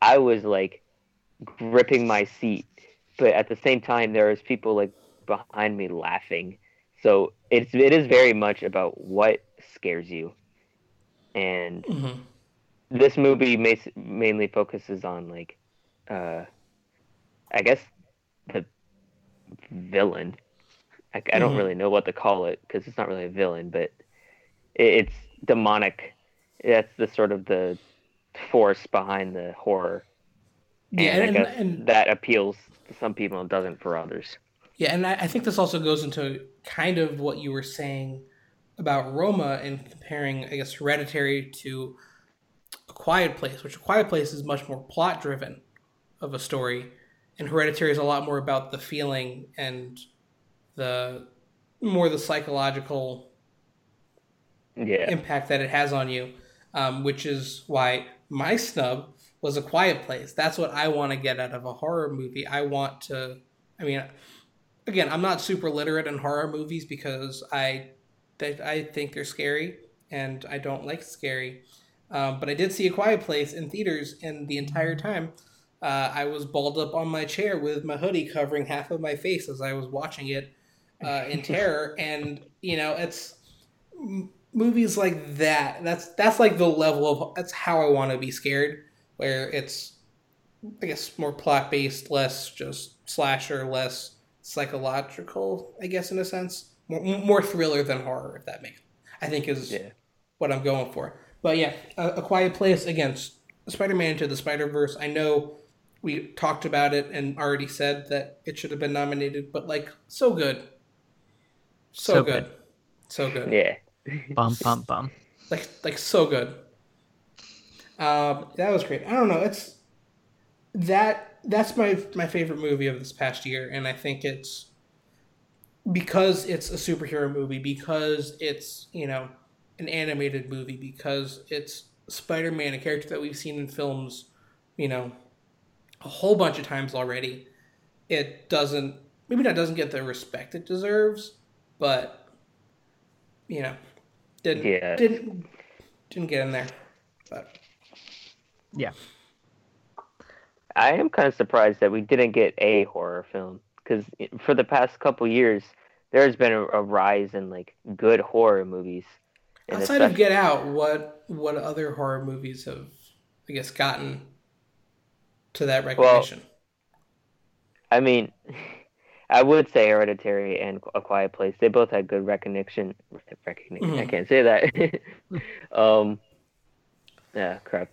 I was like gripping my seat, but at the same time, there was people like behind me laughing. So it's it is very much about what scares you, and Mhm. this movie mainly focuses on like, uh, I guess the villain. I, I don't Mhm. really know what to call it because it's not really a villain, but it, it's demonic. That's the sort of the force behind the horror. Yeah, and, and, I guess and that appeals to some people and doesn't for others. Yeah, and I, I think this also goes into kind of what you were saying about Roma and comparing, I guess, Hereditary to A Quiet Place, which A Quiet Place is much more plot driven of a story, and Hereditary is a lot more about the feeling and the more the psychological Yeah, impact that it has on you, um, which is why my snub was a quiet place. That's what I want to get out of a horror movie. I want to, I mean, again, I'm not super literate in horror movies because I, they, I think they're scary and I don't like scary. Um, but I did see a quiet place in theaters, and the entire time, uh, I was balled up on my chair with my hoodie covering half of my face as I was watching it uh, in terror. And you know, it's m- movies like that. That's that's like the level of that's how I want to be scared, where it's I guess more plot based, less just slasher, less psychological. I guess in a sense, more, more thriller than horror. If that makes, I think is Yeah. what I'm going for. But yeah, a, a Quiet Place against Spider-Man into the Spider-Verse. I know we talked about it and already said that it should have been nominated, but like so good, so, So good. good. so good, yeah, Bum bum bum. like like so good. Um, that was great. I don't know. It's that that's my my favorite movie of this past year, and I think it's because it's a superhero movie, because it's you know an animated movie, because it's Spider Man, a character that we've seen in films, you know, a whole bunch of times already. It doesn't maybe not doesn't get the respect it deserves, but you know, didn't Yeah. didn't didn't get in there. But Yeah. I am kind of surprised that we didn't get a horror film because for the past couple years, there's been a, a rise in like good horror movies. Outside of Get Out, what what other horror movies have I guess gotten to that recognition? I mean, I would say Hereditary and A Quiet Place. They both had good recognition. Recognition. I Mhm. can't say that. um, yeah, crap.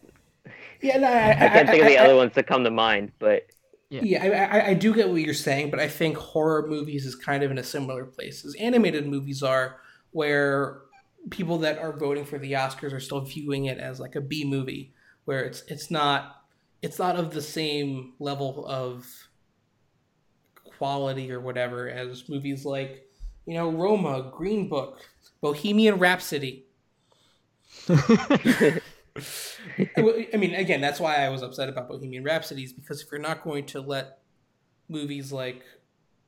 Yeah, no, I, I can't think of the I- other ones that come to mind, but Yeah. Yeah, I, I, I do get what you're saying, but I think horror movies is kind of in a similar place as animated movies are, where people that are voting for the Oscars are still viewing it as like a B movie, where it's it's not it's not of the same level of quality or whatever as movies like you know Roma, Green Book, Bohemian Rhapsody. I I mean, again, that's why I was upset about Bohemian Rhapsodies because if you're not going to let movies like,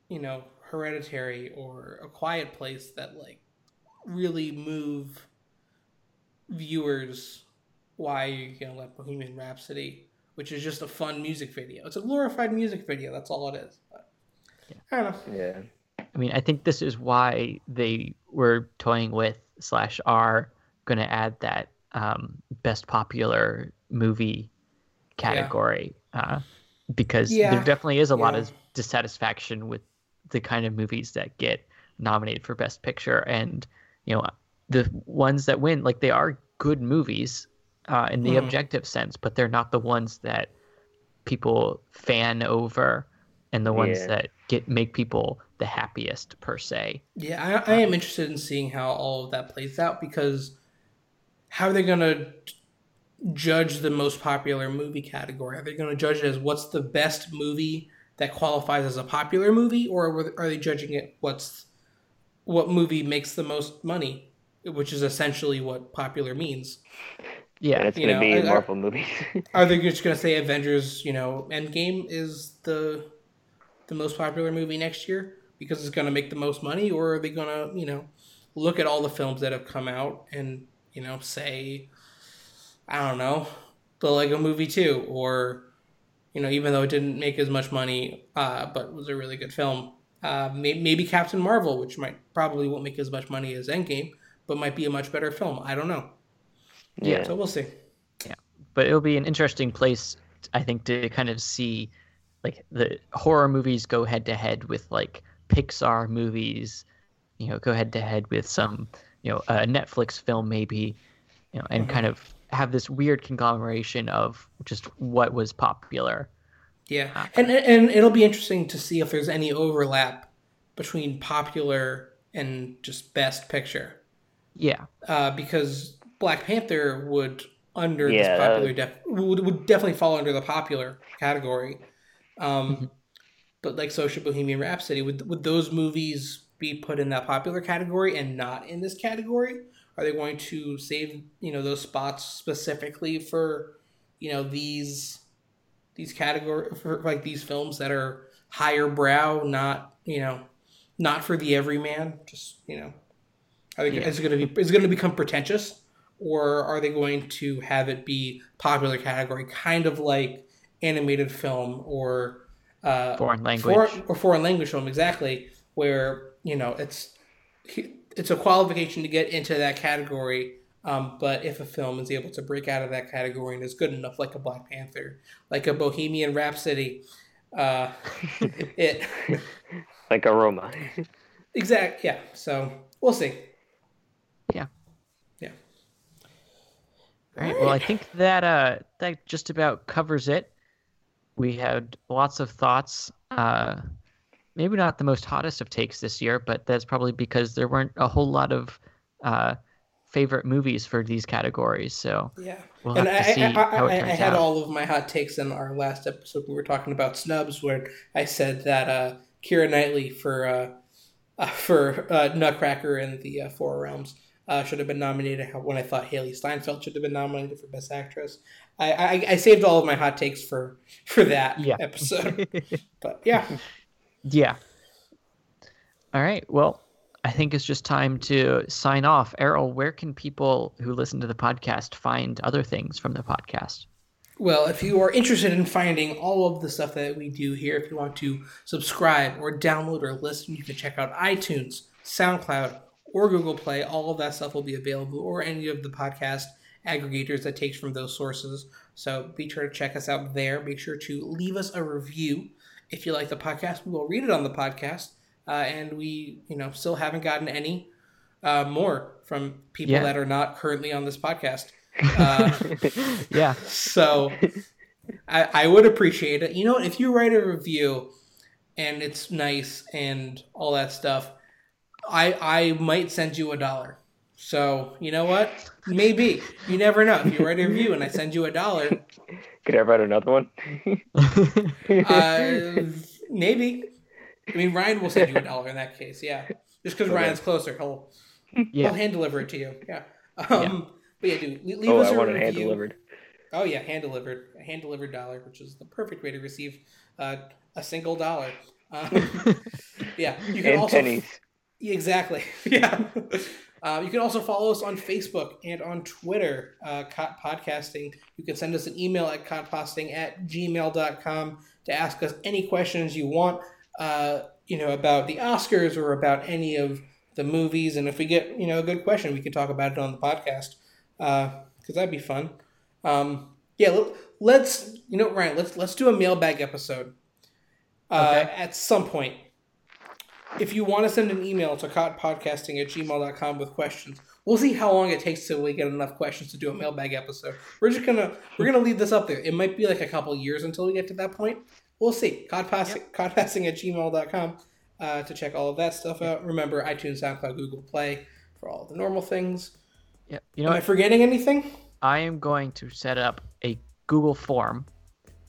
you know, Hereditary or A Quiet Place that like really move viewers, why are you gonna let Bohemian Rhapsody, which is just a fun music video? It's a glorified music video. That's all it is. But, I don't know. yeah. I mean, I think this is why they were toying with slash are going to add that um, best popular movie category uh, because Yeah, there definitely is a lot of dissatisfaction with the kind of movies that get nominated for best picture and you know the ones that win like they are good movies uh, in the Mhm. objective sense but they're not the ones that people fan over and the ones Yeah. that get make people the happiest per se. Yeah, I, I am interested in seeing how all of that plays out because how are they going to judge the most popular movie category? Are they going to judge it as what's the best movie that qualifies as a popular movie, or are they judging it what's what movie makes the most money, which is essentially what popular means? And Yeah, it's going to be I- I- Marvel movies. Are they just going to say Avengers, you know, Endgame is the the most popular movie next year because it's going to make the most money, or are they going to, you know, look at all the films that have come out and you know say, I don't know, the Lego Movie two, or you know even though it didn't make as much money, uh, but was a really good film. Uh, maybe, maybe Captain Marvel, which might probably won't make as much money as Endgame, but might be a much better film. I don't know. Yeah. So we'll see. Yeah, but it'll be an interesting place i think to kind of see like the horror movies go head to head with like pixar movies you know go head to head with some you know a netflix film maybe you know and Mhm. kind of have this weird conglomeration of just what was popular. Yeah, and and it'll be interesting to see if there's any overlap between popular and just best picture, yeah. Uh, because Black Panther would under this Yeah, that popular def- would, would definitely fall under the popular category. Um, but like Social Bohemian Rhapsody, would would those movies be put in that popular category and not in this category? Are they going to save you know those spots specifically for you know these these category for like these films that are higher brow, not you know not for the everyman? Just you know, are they, Yeah. is it going to be is it going to become pretentious? Or are they going to have it be popular category, kind of like animated film or uh, foreign language foreign, or foreign language film exactly where you know it's it's a qualification to get into that category um, but if a film is able to break out of that category and is good enough like a black panther like a bohemian rhapsody uh, it like a Roma. exact yeah so we'll see Yeah. yeah All right. Well, I think that uh that just about covers it. We had lots of thoughts. Uh, maybe not the most hottest of takes this year, but that's probably because there weren't a whole lot of uh, favorite movies for these categories. So yeah we'll and I, I, I, I, had out. all of my hot takes in our last episode. We were talking about snubs, where I said that uh, Keira Knightley for uh, uh, for uh, Nutcracker and the uh, Four Realms uh, should have been nominated. When I thought Hailee Steinfeld should have been nominated for Best Actress, I, I, I saved all of my hot takes for for that Yeah. episode. but yeah, yeah. All right. Well, I think it's just time to sign off. Errol, where can people who listen to the podcast find other things from the podcast? Well, if you are interested in finding all of the stuff that we do here, if you want to subscribe or download or listen, you can check out iTunes, SoundCloud, or Google Play. All of that stuff will be available, or any of the podcast aggregators that takes from those sources. So be sure to check us out there. Make sure to leave us a review if you like the podcast. We will read it on the podcast, uh, and we, you know, still haven't gotten any uh, more from people Yeah. that are not currently on this podcast. Uh, yeah. so I, I would appreciate it. You know? If you write a review and it's nice and all that stuff, I I might send you a dollar. So you know what? Maybe you never know. If you write a review and I send you a dollar, Could I write another one? uh, maybe. I mean, Ryan will send you an dollar in that case. Yeah, just because Okay. Ryan's closer, he'll yeah. he'll hand deliver it to you. Yeah. Um, But yeah, dude, leave oh, us I a want review. hand delivered. Oh yeah, hand delivered, a hand delivered dollar, which is the perfect way to receive uh, a single dollar. Um, yeah, you can And also pennies. exactly. Yeah, uh, you can also follow us on Facebook and on Twitter, uh, Cot Podcasting. You can send us an email at cotposting at gmail.com to ask us any questions you want, uh, you know, about the Oscars or about any of the movies. And if we get you know a good question, we can talk about it on the podcast because that'd be fun. Um, yeah, let, let's you know Ryan, let's let's do a mailbag episode uh, Okay. at some point. If you want to send an email to cotpodcasting at gmail.com with questions, we'll see how long it takes till we get enough questions to do a mailbag episode. We're just gonna we're gonna leave this up there. It might be like a couple years until we get to that point. We'll see. Codpassing, codpassing at gmail.com uh, to check all of that stuff out. Remember iTunes, SoundCloud, Google Play for all the normal things. yeah. You know Am I forgetting anything? I am going to set up a Google form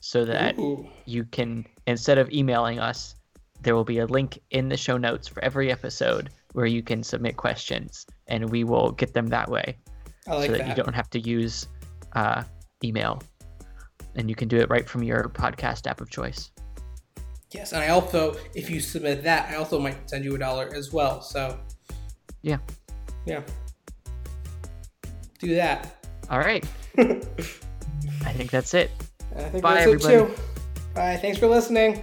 so that Ooh. you can instead of emailing us there will be a link in the show notes for every episode where you can submit questions and we will get them that way I like so that, that. you don't have to use uh, email and you can do it right from your podcast app of choice Yes, and I also, if you submit that, I also might send you a dollar as well. So, Yeah. Yeah. Do that. All right. I think that's it. I think Bye, that's everybody. it too. Bye. Thanks for listening.